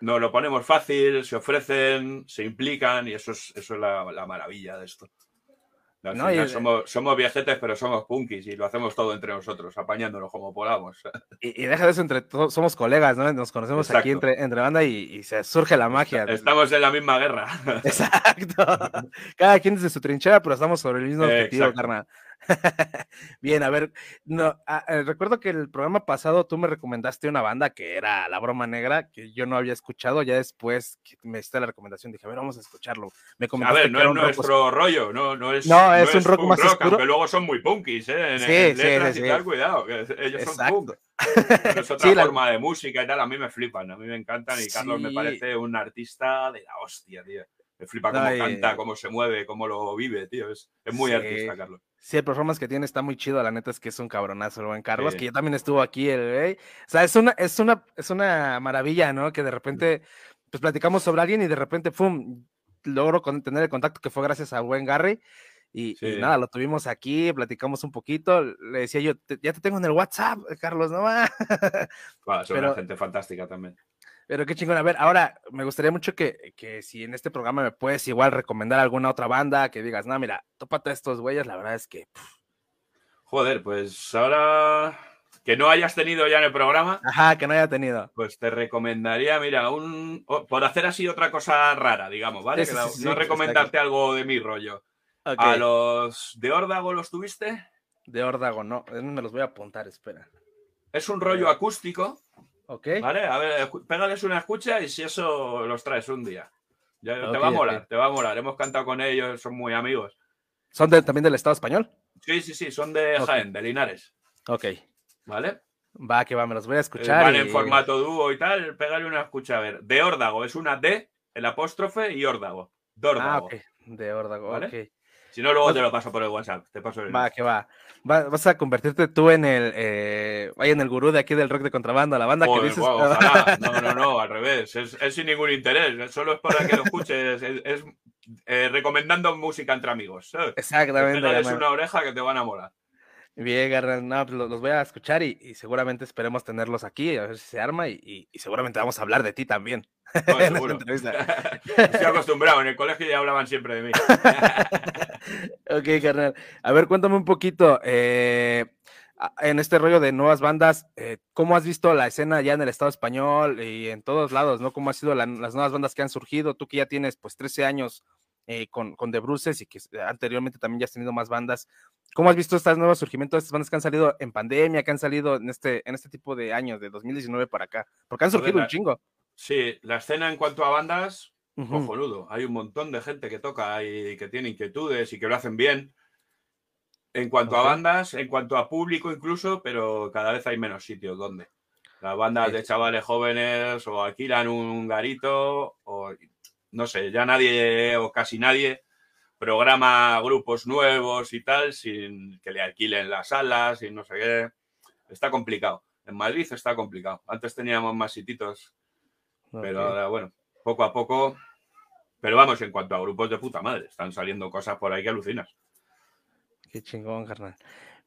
nos lo ponemos fácil, se ofrecen, se implican y eso es, eso es la, la maravilla de esto. Al No, final y- somos, somos viejetes, pero somos punkis y lo hacemos todo entre nosotros, apañándonos como podamos. Y, y deja de eso, entre todos, somos colegas, ¿no? Nos conocemos aquí entre, entre banda y, y se surge la magia. Estamos en la misma guerra. Exacto. Cada quien desde su trinchera, pero estamos sobre el mismo Eh, objetivo, carnal. Bien, a ver, no, ah, eh, recuerdo que el programa pasado tú me recomendaste una banda que era La Broma Negra, que yo no había escuchado, ya después que me hiciste la recomendación dije, a ver, vamos a escucharlo. Me A ver, no es rock nuestro rollo, no, no es, No, es un rock más oscuro. aunque luego son muy punkis, ¿eh? En, Sí, en sí, letras sí, y sí. tal, cuidado, que ellos son Exacto. punk. Pero es otra Sí, la- forma de música y tal, a mí me flipan, a mí me encantan y Carlos me parece un artista de la hostia, tío. Me flipa cómo Ay. canta, cómo se mueve, cómo lo vive, tío. Es, es muy Sí. artista, Carlos. Sí, el performance que tiene está muy chido, la neta es que es un cabronazo el buen Carlos, Sí. que ya también estuvo aquí el güey. O sea, es una, es una, es una maravilla, ¿no? Que de repente, pues platicamos sobre alguien y de repente, ¡pum! logro con- tener el contacto que fue gracias al buen Gary. Y, nada, lo tuvimos aquí, platicamos un poquito. Le decía yo, "Te- ya te tengo en el WhatsApp, Carlos, no son Pero- una gente fantástica también. Pero qué chingón. A ver, ahora me gustaría mucho que, que si en este programa me puedes igual recomendar alguna otra banda que digas, no, mira, tópate a estos güeyes, la verdad es que. pff, Joder, pues ahora que no hayas tenido ya en el programa, Ajá, que no haya tenido. pues te recomendaría, mira, un por hacer así otra cosa rara, digamos, ¿vale? Sí, sí, sí, no recomendarte algo de mi rollo. ¿A los de Órdago los tuviste? De órdago, no. Me los voy a apuntar, espera. Es un rollo acústico, Ok. ¿vale? A ver, pégales una escucha y si eso los traes un día. Ya te va a molar, te va a molar. Hemos cantado con ellos, son muy amigos. ¿Son de- también del Estado español? Sí, sí, sí, son de. Jaén, de Linares, Ok. ¿vale? Va, que va, me los voy a Eh, escuchar. Van y- en formato dúo y tal, pégale una escucha. A ver, de órdago es una D, el apóstrofe y órdago. Ah, Dórdago. ok. De órdago, ¿Vale? Si no, luego te lo paso por el WhatsApp. Te paso el Va, que va. Va- Vas a convertirte tú en el, eh, vaya, en el gurú de aquí del rock de contrabando, la banda Joder, que dices. guau, ojalá. No, no, no, al revés. Es, es sin ningún interés. Solo es para que lo escuches. Es, es, eh, recomendando música entre amigos. ¿sabes? Exactamente, además. una oreja que te van a molar. Bien, Garran, no, pues lo- los voy a escuchar y, y seguramente esperemos tenerlos aquí, a ver si se arma y, y- y seguramente vamos a hablar de ti también. No, seguro. entrevista. Estoy acostumbrado. En el colegio ya hablaban siempre de mí. Ok, carnal. A ver, cuéntame un poquito. eh, en este rollo de nuevas bandas, eh, ¿cómo has visto la escena ya en el Estado español y en todos lados, ¿no? ¿Cómo han sido la- las nuevas bandas que han surgido? Tú que ya tienes pues 13 años eh, con, con The Bruces y que anteriormente también ya has tenido más bandas. ¿Cómo has visto estos nuevos surgimientos estas bandas que han salido en pandemia, que han salido en este, en este tipo de años, de 2019 para acá? Porque han surgido un la- chingo. Sí, la escena en cuanto a bandas, Cojonudo. Hay un montón de gente que toca y que tiene inquietudes y que lo hacen bien. En cuanto a bandas, en cuanto a público incluso, pero cada vez hay menos sitios donde. Las bandas de chavales jóvenes o alquilan un garito o no sé, ya nadie o casi nadie programa grupos nuevos y tal sin que le alquilen las salas y no sé qué. Está complicado. En Madrid está complicado. Antes teníamos más sititos pero ahora, bueno, poco a poco. Pero vamos, en cuanto a grupos de puta madre, están saliendo cosas por ahí que alucinas. Qué chingón, carnal.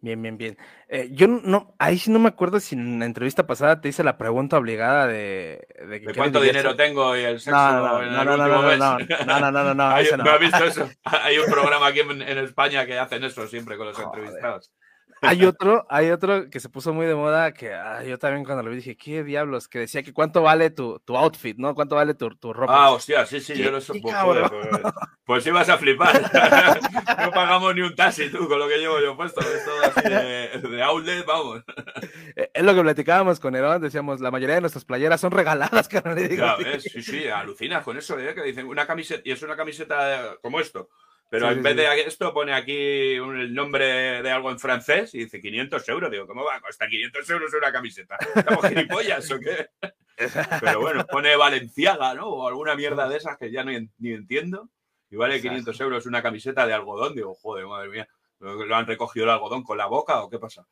Bien, bien, bien. Eh, yo no, ahí sí no me acuerdo si en la entrevista pasada te hice la pregunta obligada de, de, que ¿De qué cuánto dinero tengo y el sexo No, no, no, en no, el no, no, último no, mes? no, no, no, no, no, no, Hay- ese no. ¿No has visto eso? Hay un programa aquí en, en España que hacen eso siempre con los entrevistados. Hay otro, hay otro que se puso muy de moda que ah, yo también cuando lo vi dije, ¿qué diablos? Que decía que cuánto vale tu, tu outfit, ¿no? ¿Cuánto vale tu, tu ropa? Ah, hostia, sí, sí, ¿Qué- yo lo sé. qué Pues, cabrón? pues, pues ibas a flipar. no pagamos ni un taxi tú con lo que llevo yo puesto. Es todo así de, de outlet, vamos. Eh, Es lo que platicábamos con Herón, decíamos, la mayoría de nuestras playeras son regaladas, carnal. y digo, Ya ves, sí, sí, alucinas con eso, ¿eh? que dicen una camiseta, y es una camiseta como esto, pero Sí, en sí, vez sí. de esto pone aquí un- el nombre de algo en francés y dice 500 euros. Digo, ¿cómo va a costar 500 euros una camiseta? ¿Estamos gilipollas o qué? Pero bueno, pone Valenciaga, ¿no? O alguna mierda de esas que ya no ni entiendo. Y vale Exacto. 500 euros una camiseta de algodón. Digo, joder, madre mía. ¿Lo han recogido el algodón con la boca o qué pasa?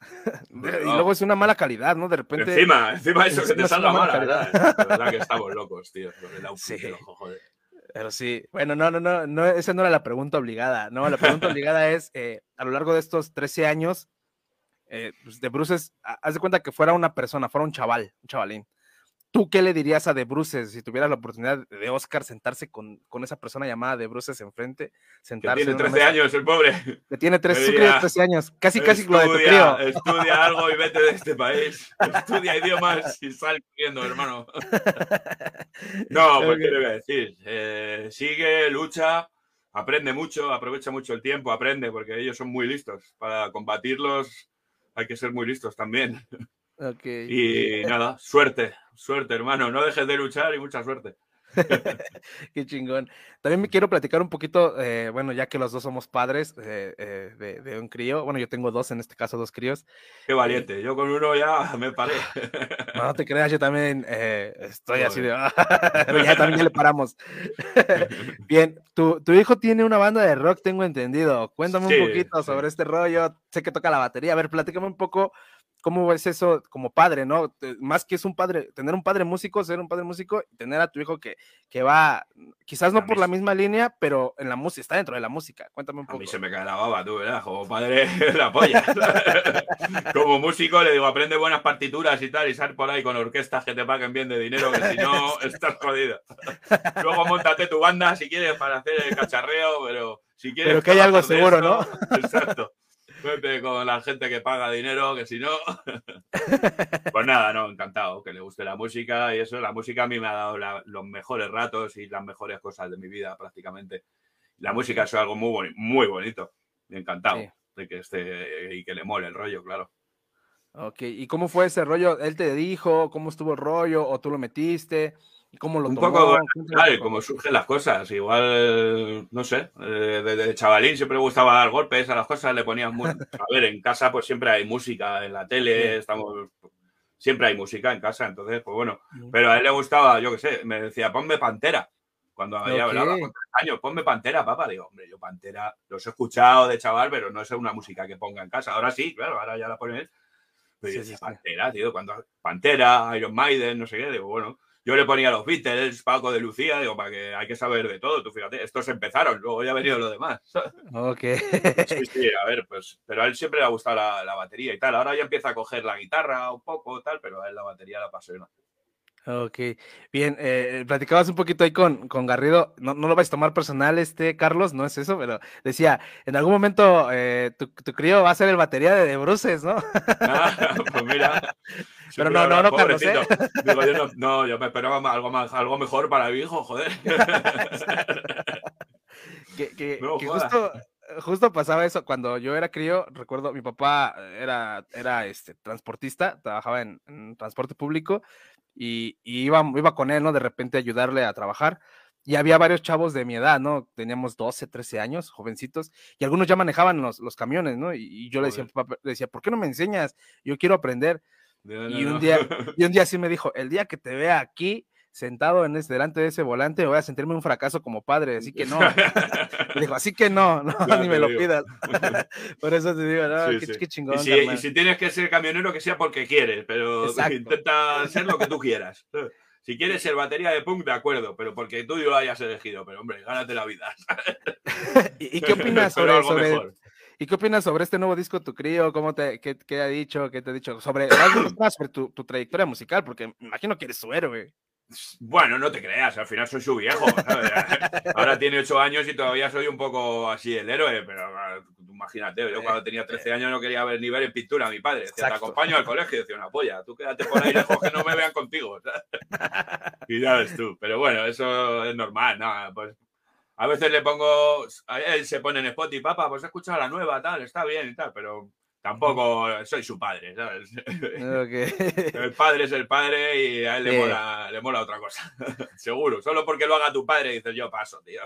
Y luego es una mala calidad, ¿no? De repente. Encima, encima eso que encima te es salga mala. calidad. ¿verdad? La verdad que estamos locos, tío. Sí. ojo, joder. Pero sí, bueno, no, no, no, no, esa no era la pregunta obligada, no, la pregunta obligada es, eh, a lo largo de estos 13 años, eh, pues, de Bruces, ha- haz de cuenta que fuera una persona, fuera un chaval, un chavalín. ¿Tú qué le dirías a De Bruces si tuvieras la oportunidad de Oscar sentarse con, con esa persona llamada De Bruces enfrente? Que Sentarse tiene en una 13 mesa- años el pobre. Que tiene tres- Me sí, diría, tiene 13 años, casi, casi lo de tu estudia, crío. Estudia algo y vete de este país. Estudia idiomas y sal corriendo, hermano. No, pues qué le voy a decir. Eh, sigue, lucha, aprende mucho, aprovecha mucho el tiempo, aprende, porque ellos son muy listos. Para combatirlos hay que ser muy listos también. Ok. Y nada, suerte, suerte, hermano. No dejes de luchar y mucha suerte. Qué chingón. También me quiero platicar un poquito, eh, bueno, ya que los dos somos padres eh, eh, de, de un crío, bueno, yo tengo dos, en este caso dos críos. Qué valiente. Yo con uno ya me paré. No, te creas, yo también eh, estoy así de... ya también le paramos. Bien, tu, tu hijo tiene una banda de rock, tengo entendido. Cuéntame Sí, un poquito sí. sobre este rollo. Sé que toca la batería. A ver, platícame un poco cómo es eso como padre, ¿no? Más que es un padre, tener un padre músico, ser un padre músico y tener a tu hijo que, que va, quizás no por la misma línea, pero en la música, está dentro de la música. Cuéntame un A poco. mí se me cae la baba, tú, ¿verdad? Como padre, la polla. Como músico le digo, aprende buenas partituras y tal, y sal por ahí con orquestas que te paguen bien de dinero, que si no, estás jodido. Luego montate tu banda si quieres para hacer el cacharreo, pero si quieres... Pero que hay algo seguro, ¿no? esto, Exacto. Vete con la gente que paga dinero, que si no... Pues nada, no, encantado, que le guste la música y eso. La música a mí me ha dado la- los mejores ratos y las mejores cosas de mi vida prácticamente. La música es algo muy, boni- muy bonito. Encantado Sí. de que esté y que le mole el rollo, claro. Ok, ¿y cómo fue ese rollo? ¿Él te dijo cómo estuvo el rollo o tú lo metiste? ¿Y cómo lo Un tomó? poco, claro, como surgen las cosas. Igual, no sé, eh, desde chavalín siempre me gustaba dar golpes a las cosas, le ponías mu- A ver, en casa pues siempre hay música, en la tele, Sí. estamos... Siempre hay música en casa, entonces, pues bueno. Pero a él le gustaba, yo qué sé, me decía, ponme Pantera. Cuando había con tres años, ponme Pantera, papá. Digo, hombre, yo Pantera los he escuchado de chaval, pero no es una música que ponga en casa. Ahora sí, claro, ahora ya la pone él. Pero yo Sí, decía, sí, sí. Pantera, tío, cuando Pantera, Iron Maiden, no sé qué, digo, bueno. Yo le ponía los Beatles, Paco de Lucía, digo, para que hay que saber de todo. Tú fíjate, estos empezaron, luego ya ha venido lo demás. Ok. Sí, sí, a ver, pues, pero a él siempre le ha gustado la, la batería y tal. Ahora ya empieza a coger la guitarra un poco, tal, pero a él la batería la apasiona. Ok, bien, eh, platicabas un poquito ahí con, con Garrido, no, no lo vais a tomar personal, este Carlos, no es eso, pero decía, en algún momento eh, tu, tu crío va a ser el batería de, de Bruces, ¿no? Ah, pues mira. Pero no, no, no, Carlos, ¿eh? Digo, yo no, no, yo me esperaba algo, más, algo mejor para mi hijo, joder. que, que- No que jodas. justo, justo pasaba eso cuando yo era crío, recuerdo, mi papá era, era este, transportista, trabajaba en, en transporte público y, y iba, iba con él, ¿no? De repente ayudarle a trabajar. Y había varios chavos de mi edad, ¿no? Teníamos 12, 13 años, jovencitos, y algunos ya manejaban los, los camiones, ¿no? Y, y yo le decía, papá, le decía, ¿por qué no me enseñas? Yo quiero aprender. No, y un no. día, y un día sí me dijo, el día que te vea aquí sentado en ese, delante de ese volante, voy a sentirme un fracaso como padre, así que no. Me dijo, así que no, no, Ya ni me lo digo. pidas. Por eso te digo, no, Sí, qué, sí. qué chingón. Y si, y si tienes que ser camionero, que sea porque quieres, pero Exacto. intenta ser lo que tú quieras. Si quieres ser batería de punk, de acuerdo, pero porque tú lo hayas elegido. Pero hombre, gánate la vida. ¿Y, y qué opinas sobre, sobre- mejor. ¿Y qué opinas sobre este nuevo disco, tu crío? ¿Cómo te qué, qué ha dicho? ¿Qué te ha dicho? Sobre, sobre tu, tu trayectoria musical, porque imagino que eres su héroe. Bueno, no te creas, al final soy su viejo. ¿sabes? Ahora tiene ocho años y todavía soy un poco así el héroe, pero ah, imagínate, yo cuando tenía 13 años no quería ver ni ver en pintura a mi padre. Decía, te acompaño al colegio, decía una polla, tú quédate por ahí lejos que no me vean contigo. ¿sabes? Y ya ves tú, pero bueno, eso es normal, ¿no? Pues a veces le pongo, a él se pone en Spotify, papá, pues he escuchado la nueva, tal, está bien y tal, pero tampoco soy su padre, ¿sabes? El padre es el padre y a él le, mola, le mola otra cosa. Seguro. Solo porque lo haga tu padre dices yo paso, tío.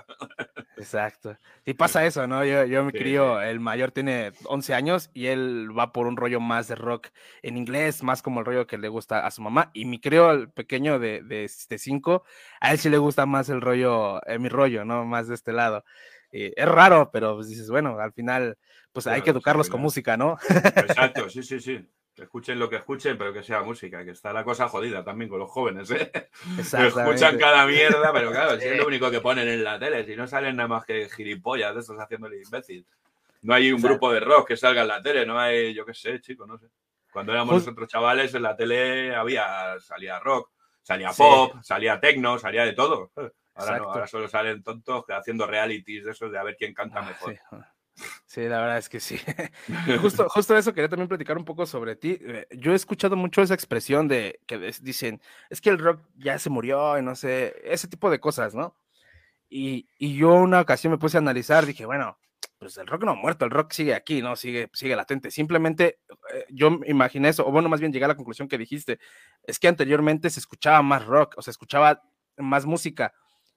Exacto. Y pasa eso, ¿no? Yo, yo me Sí, crío, el mayor tiene 11 años y él va por un rollo más de rock en inglés, más como el rollo que le gusta a su mamá. Y mi crío, el pequeño de 5, de, cinco, a él sí le gusta más el rollo, eh, mi rollo, ¿no? Más de este lado. Eh, es raro, pero pues dices, bueno, al final, pues hay Claro, que educarlos sí, con claro. música, ¿no? Exacto, sí, sí, sí. Que escuchen lo que escuchen, pero que sea música, que está la cosa jodida también con los jóvenes, ¿eh? Escuchan cada mierda, pero claro, si es lo único que ponen en la tele, si no salen nada más que gilipollas de estos haciéndole imbécil. No hay un Exacto. grupo de rock que salga en la tele, no hay, yo qué sé, chico, no sé. Cuando éramos Jus- nosotros chavales, en la tele había, salía rock, salía Sí. pop, salía techno, salía de todo. Ahora no, ahora solo salen tontos haciendo realities de esos de a ver quién Ah, canta mejor. Sí, la verdad es que sí. Justo, justo eso quería también platicar un poco sobre ti. Eh, Yo he escuchado mucho esa expresión de que dicen, es que el rock ya se murió y no sé, ese tipo de cosas, ¿no? Y, y yo una ocasión me puse a analizar, dije, bueno, pues el rock no ha muerto, el rock sigue aquí, ¿no? Sigue, sigue latente. Simplemente eh, yo imaginé eso, o bueno, más bien llegué a la conclusión que dijiste, es que anteriormente se escuchaba más rock, o se escuchaba más música.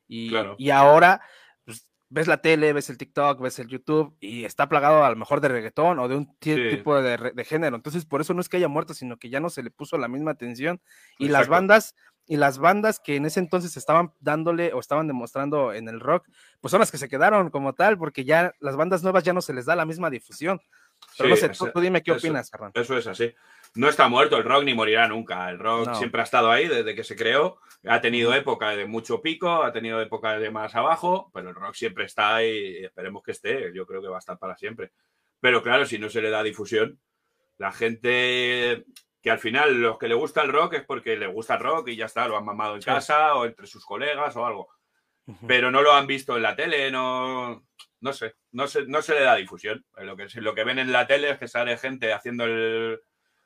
Y, Claro. y ahora pues, ves la tele, ves el TikTok, ves el YouTube y está plagado a lo mejor de reggaetón o de un Sí. tipo de, género. Entonces, por eso no es que haya muerto, sino que ya no se le puso la misma atención. Y las bandas, y las bandas que en ese entonces estaban dándole o estaban demostrando en el rock, pues son las que se quedaron como tal, porque ya las bandas nuevas ya no se les da la misma difusión. Pero no Sí, sé, eso- tú, tú dime qué eso- opinas, Ferran. Eso es así. No está muerto el rock ni morirá nunca. El rock No. siempre ha estado ahí desde que se creó. Ha tenido época de mucho pico, ha tenido época de más abajo, pero el rock siempre está ahí y esperemos que esté. Yo creo que va a estar para siempre. Pero claro, si no se le da difusión, la gente que al final los que le gusta el rock es porque le gusta el rock y ya está, lo han mamado en Sí. casa o entre sus colegas o algo. Pero no lo han visto en la tele, no, no sé, no se, no se le da difusión. Lo que, lo que ven en la tele es que sale gente haciendo, el,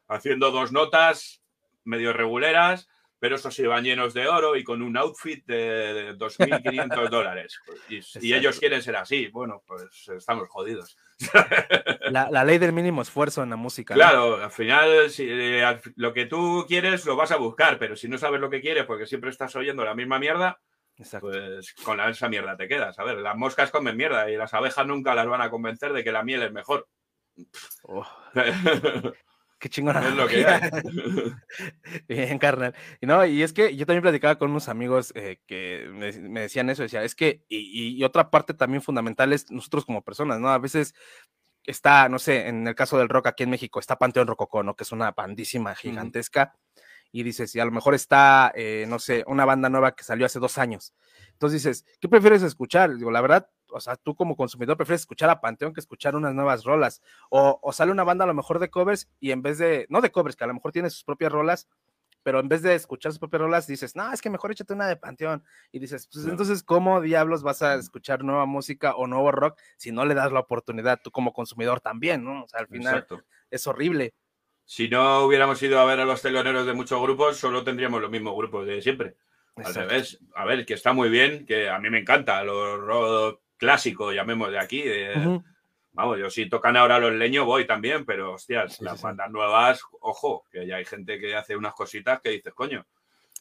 haciendo dos notas medio reguleras, pero esos se van llenos de oro y con un outfit de, de 2.500 dólares. Y, ellos quieren ser así. Bueno, pues estamos jodidos. La, la ley del mínimo esfuerzo en la música. ¿no? Claro, al final si, eh, lo que tú quieres lo vas a buscar, pero si no sabes lo que quieres porque siempre estás oyendo la misma mierda, pues con la, esa mierda te quedas. A ver, las moscas comen mierda y las abejas nunca las van a convencer de que la miel es mejor. Oh, qué chingona. Es lo que hay. Bien, carnal. Y no, y es que yo también platicaba con unos amigos eh, que me, me decían eso, decía, es que, y, y- y otra parte también fundamental es nosotros como personas, ¿no? A veces está, no sé, en el caso del rock aquí en México, está Panteón Rococó, ¿no? Que es una bandísima gigantesca. Y dices, y a lo mejor está, eh, no sé, una banda nueva que salió hace dos años. Entonces dices, ¿qué prefieres escuchar? Digo, la verdad, o sea, tú como consumidor prefieres escuchar a Panteón que escuchar unas nuevas rolas. O, o sale una banda a lo mejor de covers y en vez de, no de covers, que a lo mejor tiene sus propias rolas, pero en vez de escuchar sus propias rolas, dices, no, es que mejor échate una de Panteón. Y dices, pues Claro. entonces, ¿cómo diablos vas a escuchar nueva música o nuevo rock si no le das la oportunidad tú como consumidor también, ¿no? O sea, al final Exacto. es horrible. Si no hubiéramos ido a ver a los teloneros de muchos grupos, solo tendríamos los mismos grupos de siempre. Al revés. A ver, que está muy bien, que a mí me encanta los rock clásicos, llamemos de aquí. de-. Vamos, yo si tocan ahora los leños voy también, pero hostias, Sí, las sí, sí. bandas nuevas, ojo, que ya hay gente que hace unas cositas que dices, coño,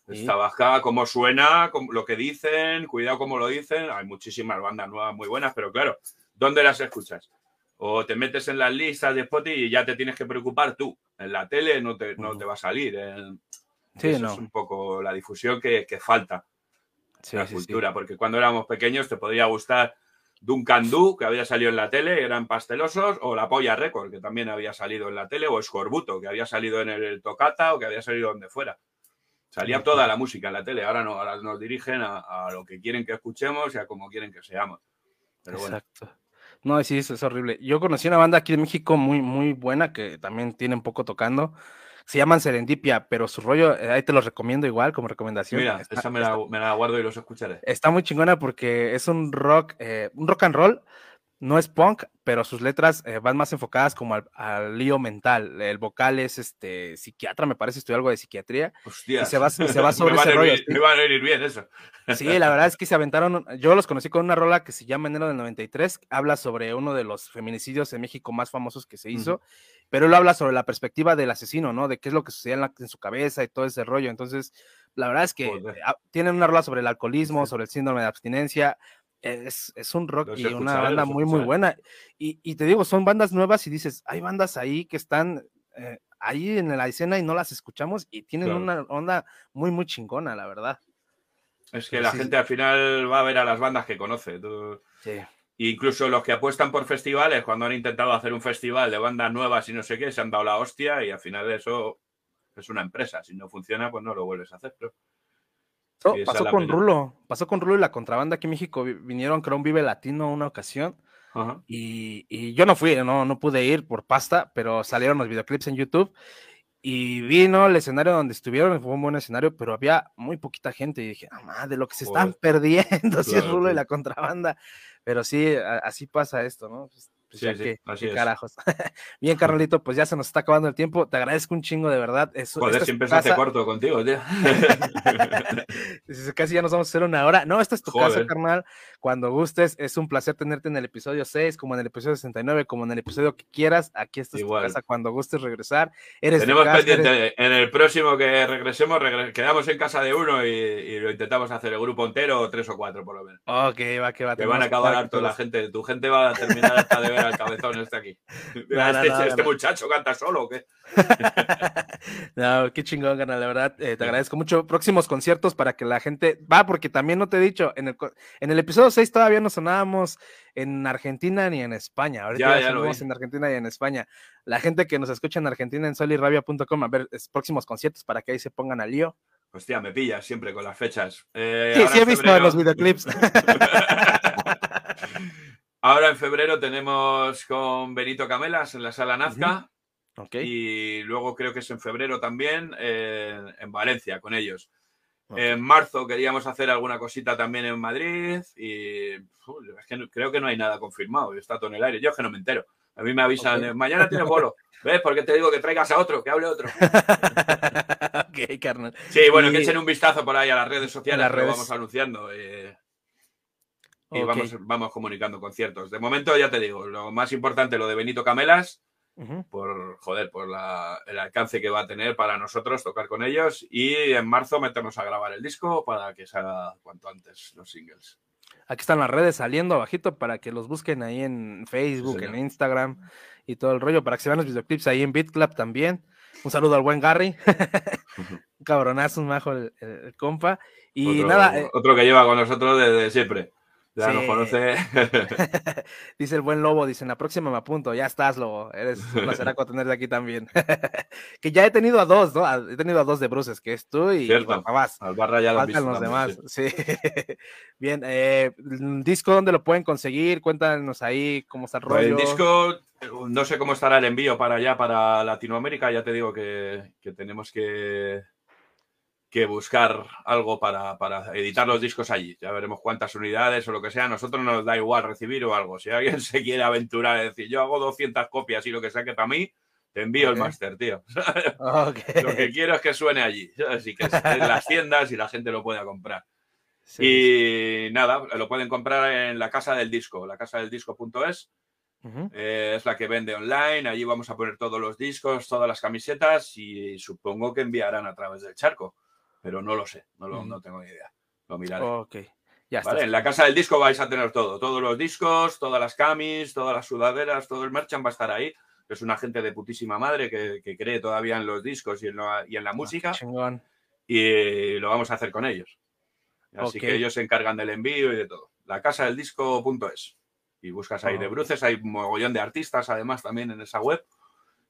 esta baja, cómo suena, cómo- lo que dicen, cuidado cómo lo dicen. Hay muchísimas bandas nuevas muy buenas, pero claro, ¿dónde las escuchas? O te metes en las listas de Spotify y ya te tienes que preocupar tú. En la tele no te, no te va a salir. Sí, Eso no. es un poco la difusión que, que falta Sí, la cultura, porque cuando éramos pequeños te podría gustar Duncan Du, que había salido en la tele, eran pastelosos, o La Polla Record, que también había salido en la tele, o Escorbuto, que había salido en el Tocata o que había salido donde fuera. Salía toda la música en la tele, ahora no, ahora nos dirigen a, a lo que quieren que escuchemos y a cómo quieren que seamos. Pero bueno, Exacto. No, sí, eso es horrible. Yo conocí una banda aquí de México muy, muy buena que también tiene un poco tocando. Se llaman Serendipia, pero su rollo, eh, ahí te los recomiendo igual como recomendación. mira, Está- esa me la, me la guardo y los escucharé. está muy chingona porque es un rock, eh, un rock and roll, no es punk, pero sus letras eh, van más enfocadas como al, al lío mental. El vocal es este psiquiatra, me parece, estudió algo de psiquiatría. Hostia. Y se va, se va sobre me, ese rollo. ir, me van a ir bien eso. Sí, la verdad es que se aventaron, yo los conocí con una rola que se llama Enero del 93, habla sobre uno de los feminicidios en México más famosos que se hizo, Ujú. Pero él habla sobre la perspectiva del asesino, ¿no? De qué es lo que sucedía en, la- en su cabeza y todo ese rollo. Entonces, la verdad es que Joder. ah, tienen una rola sobre el alcoholismo, sobre el síndrome de abstinencia. Es, es un rock Los y una banda muy, muy buena. Y, y te digo, son bandas nuevas y dices, hay bandas ahí que están eh, ahí en la escena y no las escuchamos y tienen Claro. una onda muy, muy chingona, la verdad. Es que la sí, gente al final va a ver a las bandas que conoce. tú- Sí. Incluso los que apuestan por festivales, cuando han intentado hacer un festival de bandas nuevas y no sé qué, se han dado la hostia y al final eso es una empresa. Si no funciona, pues no lo vuelves a hacer. pero- esa pasó con pena. Rulo, pasó con Rulo y la contrabanda aquí en México. vi- Vinieron, creo, un Vive Latino una ocasión. Ajá. Y, y yo no fui, no, no pude ir por pasta, pero salieron los videoclips en YouTube. Y vino el escenario donde estuvieron, fue un buen escenario, pero había muy poquita gente. Y dije, ah, de lo que se están Joder. perdiendo, si es Rulo y la contrabanda. Pero sí, a- así pasa esto, ¿no? Pues, pues Sí, ya sí, que, así qué carajos. Bien, carnalito, pues ya se nos está acabando el tiempo. Te agradezco un chingo de verdad. Es, Joder, siempre tu se hace casa. corto contigo, tío. Casi ya nos vamos a hacer una hora. No, esta es tu casa, carnal. Cuando gustes, es un placer tenerte en el episodio 6, como en el episodio 69, como en el episodio que quieras. Aquí está tu Igual. casa cuando gustes regresar. Eres Tenemos casa, pendiente, eres- en el próximo que regresemos, regre- quedamos en casa de uno y, y lo intentamos hacer el grupo entero, o tres o cuatro por lo menos. Ok, va, que va. Que van a acabar harto la gente. Tu gente va a terminar hasta de al cabezón este aquí. Mira, No, no, este, este muchacho canta solo, ¿o qué? No, qué chingón, carnal, la verdad, eh, te agradezco mucho. Próximos conciertos para que la gente va, porque también no te he dicho, en el, en el episodio 6 todavía no sonábamos en Argentina ni en España. Ahorita Ya, ya, lo en Argentina y en España. La gente que nos escucha en Argentina en solirrabia.com, a ver, es- próximos conciertos para que ahí se pongan al lío. Hostia, me pillas siempre con las fechas. Eh, Sí, sí he en visto febrero- los videoclips. Ahora en febrero tenemos con Benito Camelas en la sala Nazca. Y luego creo que es en febrero también eh, en Valencia con ellos. En marzo queríamos hacer alguna cosita también en Madrid y uf, es que no- creo que no hay nada confirmado, está todo en el aire. Yo es que no me entero. A mí me avisan, eh, mañana tienes bolo. ¿Ves? Porque te digo que traigas a otro, que hable otro. ok, carnal. Sí, bueno, que echen un vistazo por ahí a las redes sociales, las redes. vamos anunciando. eh, y vamos, vamos comunicando conciertos. De momento, ya te digo, lo más importante, lo de Benito Camelas, por joder, por la- el alcance que va a tener para nosotros tocar con ellos. Y en marzo meternos a grabar el disco para que salga cuanto antes los singles. Aquí están las redes saliendo abajito para que los busquen ahí en Facebook, en Instagram y todo el rollo, para que se vean los videoclips ahí en BitClub también. Un saludo al buen Gary. un cabronazo, un majo el, el- el compa. Y otro, nada, eh, otro que lleva con nosotros desde siempre. Ya Sí. conoce. dice el buen Lobo, dice, en la próxima me apunto, ya estás, Lobo. Eres un placeraco tenerte aquí también. que ya he tenido a dos, ¿no? He tenido a dos de bruces, que es tú y, Barrabás. Al barra ya lo Faltan los demás, sí. Bien, eh, disco, ¿dónde lo pueden conseguir? Cuéntanos ahí cómo está el Pues rollo. El disco, no sé cómo estará el envío para allá, para Latinoamérica. Ya te digo que, que tenemos que, que buscar algo para, para editar los discos allí. Ya veremos cuántas unidades o lo que sea. A nosotros nos da igual recibir o algo. Si alguien se quiere aventurar y decir, yo hago 200 copias y lo que saque para mí, te envío el máster, tío. Lo que quiero es que suene allí. Así que en las tiendas y la gente lo pueda comprar. Sí, y nada, lo pueden comprar en la casa del disco, la casa del disco.es. Eh, es la que vende online. Allí vamos a poner todos los discos, todas las camisetas y supongo que enviarán a través del charco. Pero no lo sé, no, lo, no tengo ni idea. Lo miraré. Ok, ya está. Vale, en la casa del disco vais a tener todo. Todos los discos, todas las camis, todas las sudaderas, todo el merchant va a estar ahí. Es una gente de putísima madre que, que cree todavía en los discos y en, la- y en la música. Y lo vamos a hacer con ellos. Así que ellos se encargan del envío y de todo. La casa del disco.es. Y buscas ahí de bruces, hay un mogollón de artistas además también en esa web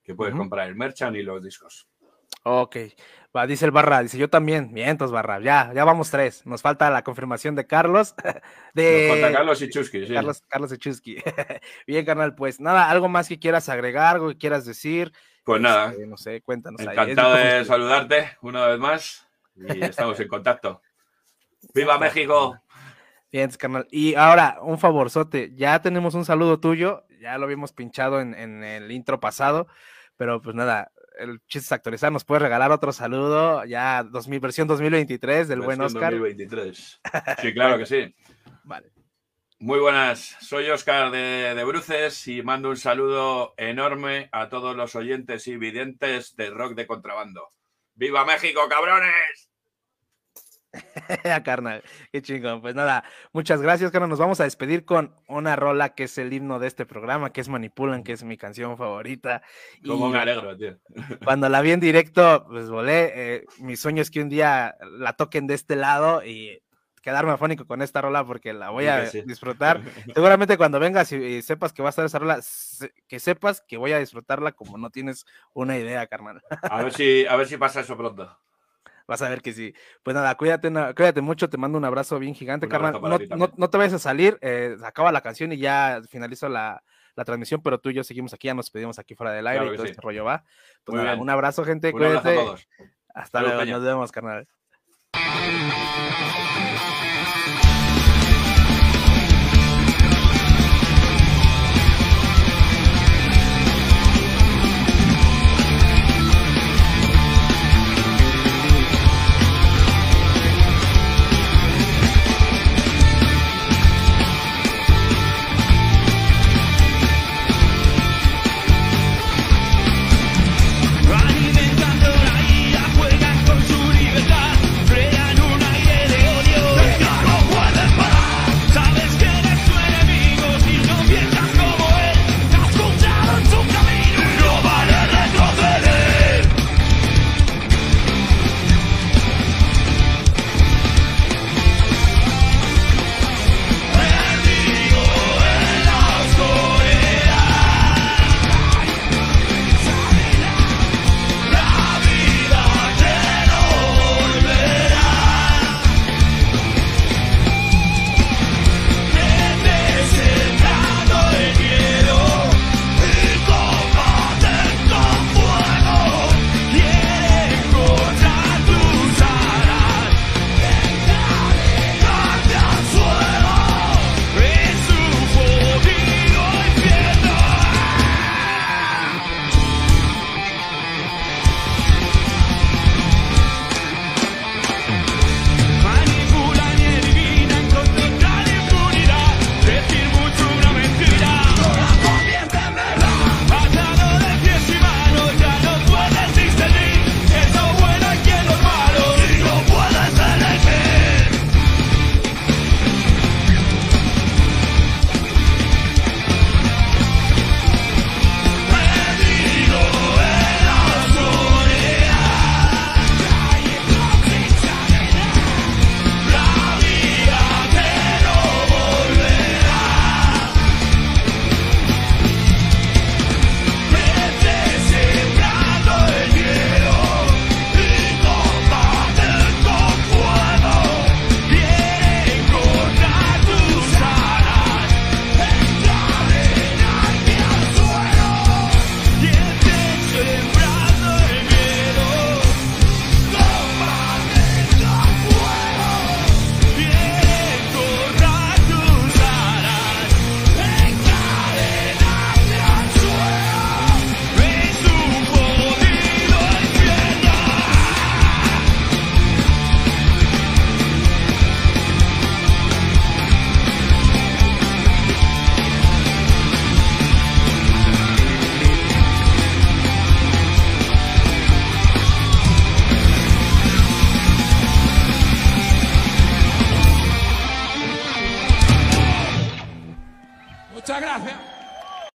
que puedes comprar el merchant y los discos. Ok, va, dice el Barra, dice yo también, vientos Barra, ya, ya vamos tres, nos falta la confirmación de Carlos, de Nos falta Carlos y Chusky, sí. Carlos, Carlos Echusky. Bien, carnal, pues nada, algo más que quieras agregar, algo que quieras decir. Pues nada, Este, no sé, cuéntanos. ahí, encantado mi de saludarte una vez más y estamos en contacto. ¡Viva México! Bien, carnal. Y ahora, un favorzote, ya tenemos un saludo tuyo, ya lo habíamos pinchado en, en el intro pasado, pero pues nada, el chiste es actualizar, nos puedes regalar otro saludo, ya 2000, versión 2023 del buen Oscar. 2023. Sí, claro que sí. Vale. Muy buenas, soy Oscar de, de Bruces y mando un saludo enorme a todos los oyentes y videntes de rock de contrabando. ¡Viva México, cabrones! Ya, carnal, qué chingón. Pues nada, muchas gracias, carnal. Nos vamos a despedir con una rola que es el himno de este programa, que es Manipulan, que es mi canción favorita. Como me alegro, tío. Cuando la vi en directo, pues volé. eh, mi sueño es que un día la toquen de este lado y quedarme afónico con esta rola porque la voy a sí. disfrutar. Seguramente cuando vengas y, sepas que va a estar esa rola, que sepas que voy a disfrutarla como no tienes una idea, carnal. A ver si, a ver si pasa eso pronto. Vas a ver que sí. Pues nada, cuídate, cuídate mucho, te mando un abrazo bien gigante, carnal. No, no, te vayas a salir, eh, acaba la canción y ya finalizo la, la transmisión, pero tú y yo seguimos aquí, ya nos pedimos aquí fuera del aire Claro y todo sí. este rollo va. Pues nada, un abrazo, gente, Un abrazo a cuídate. todos. Hasta Salud, luego, Peña. nos vemos, carnal.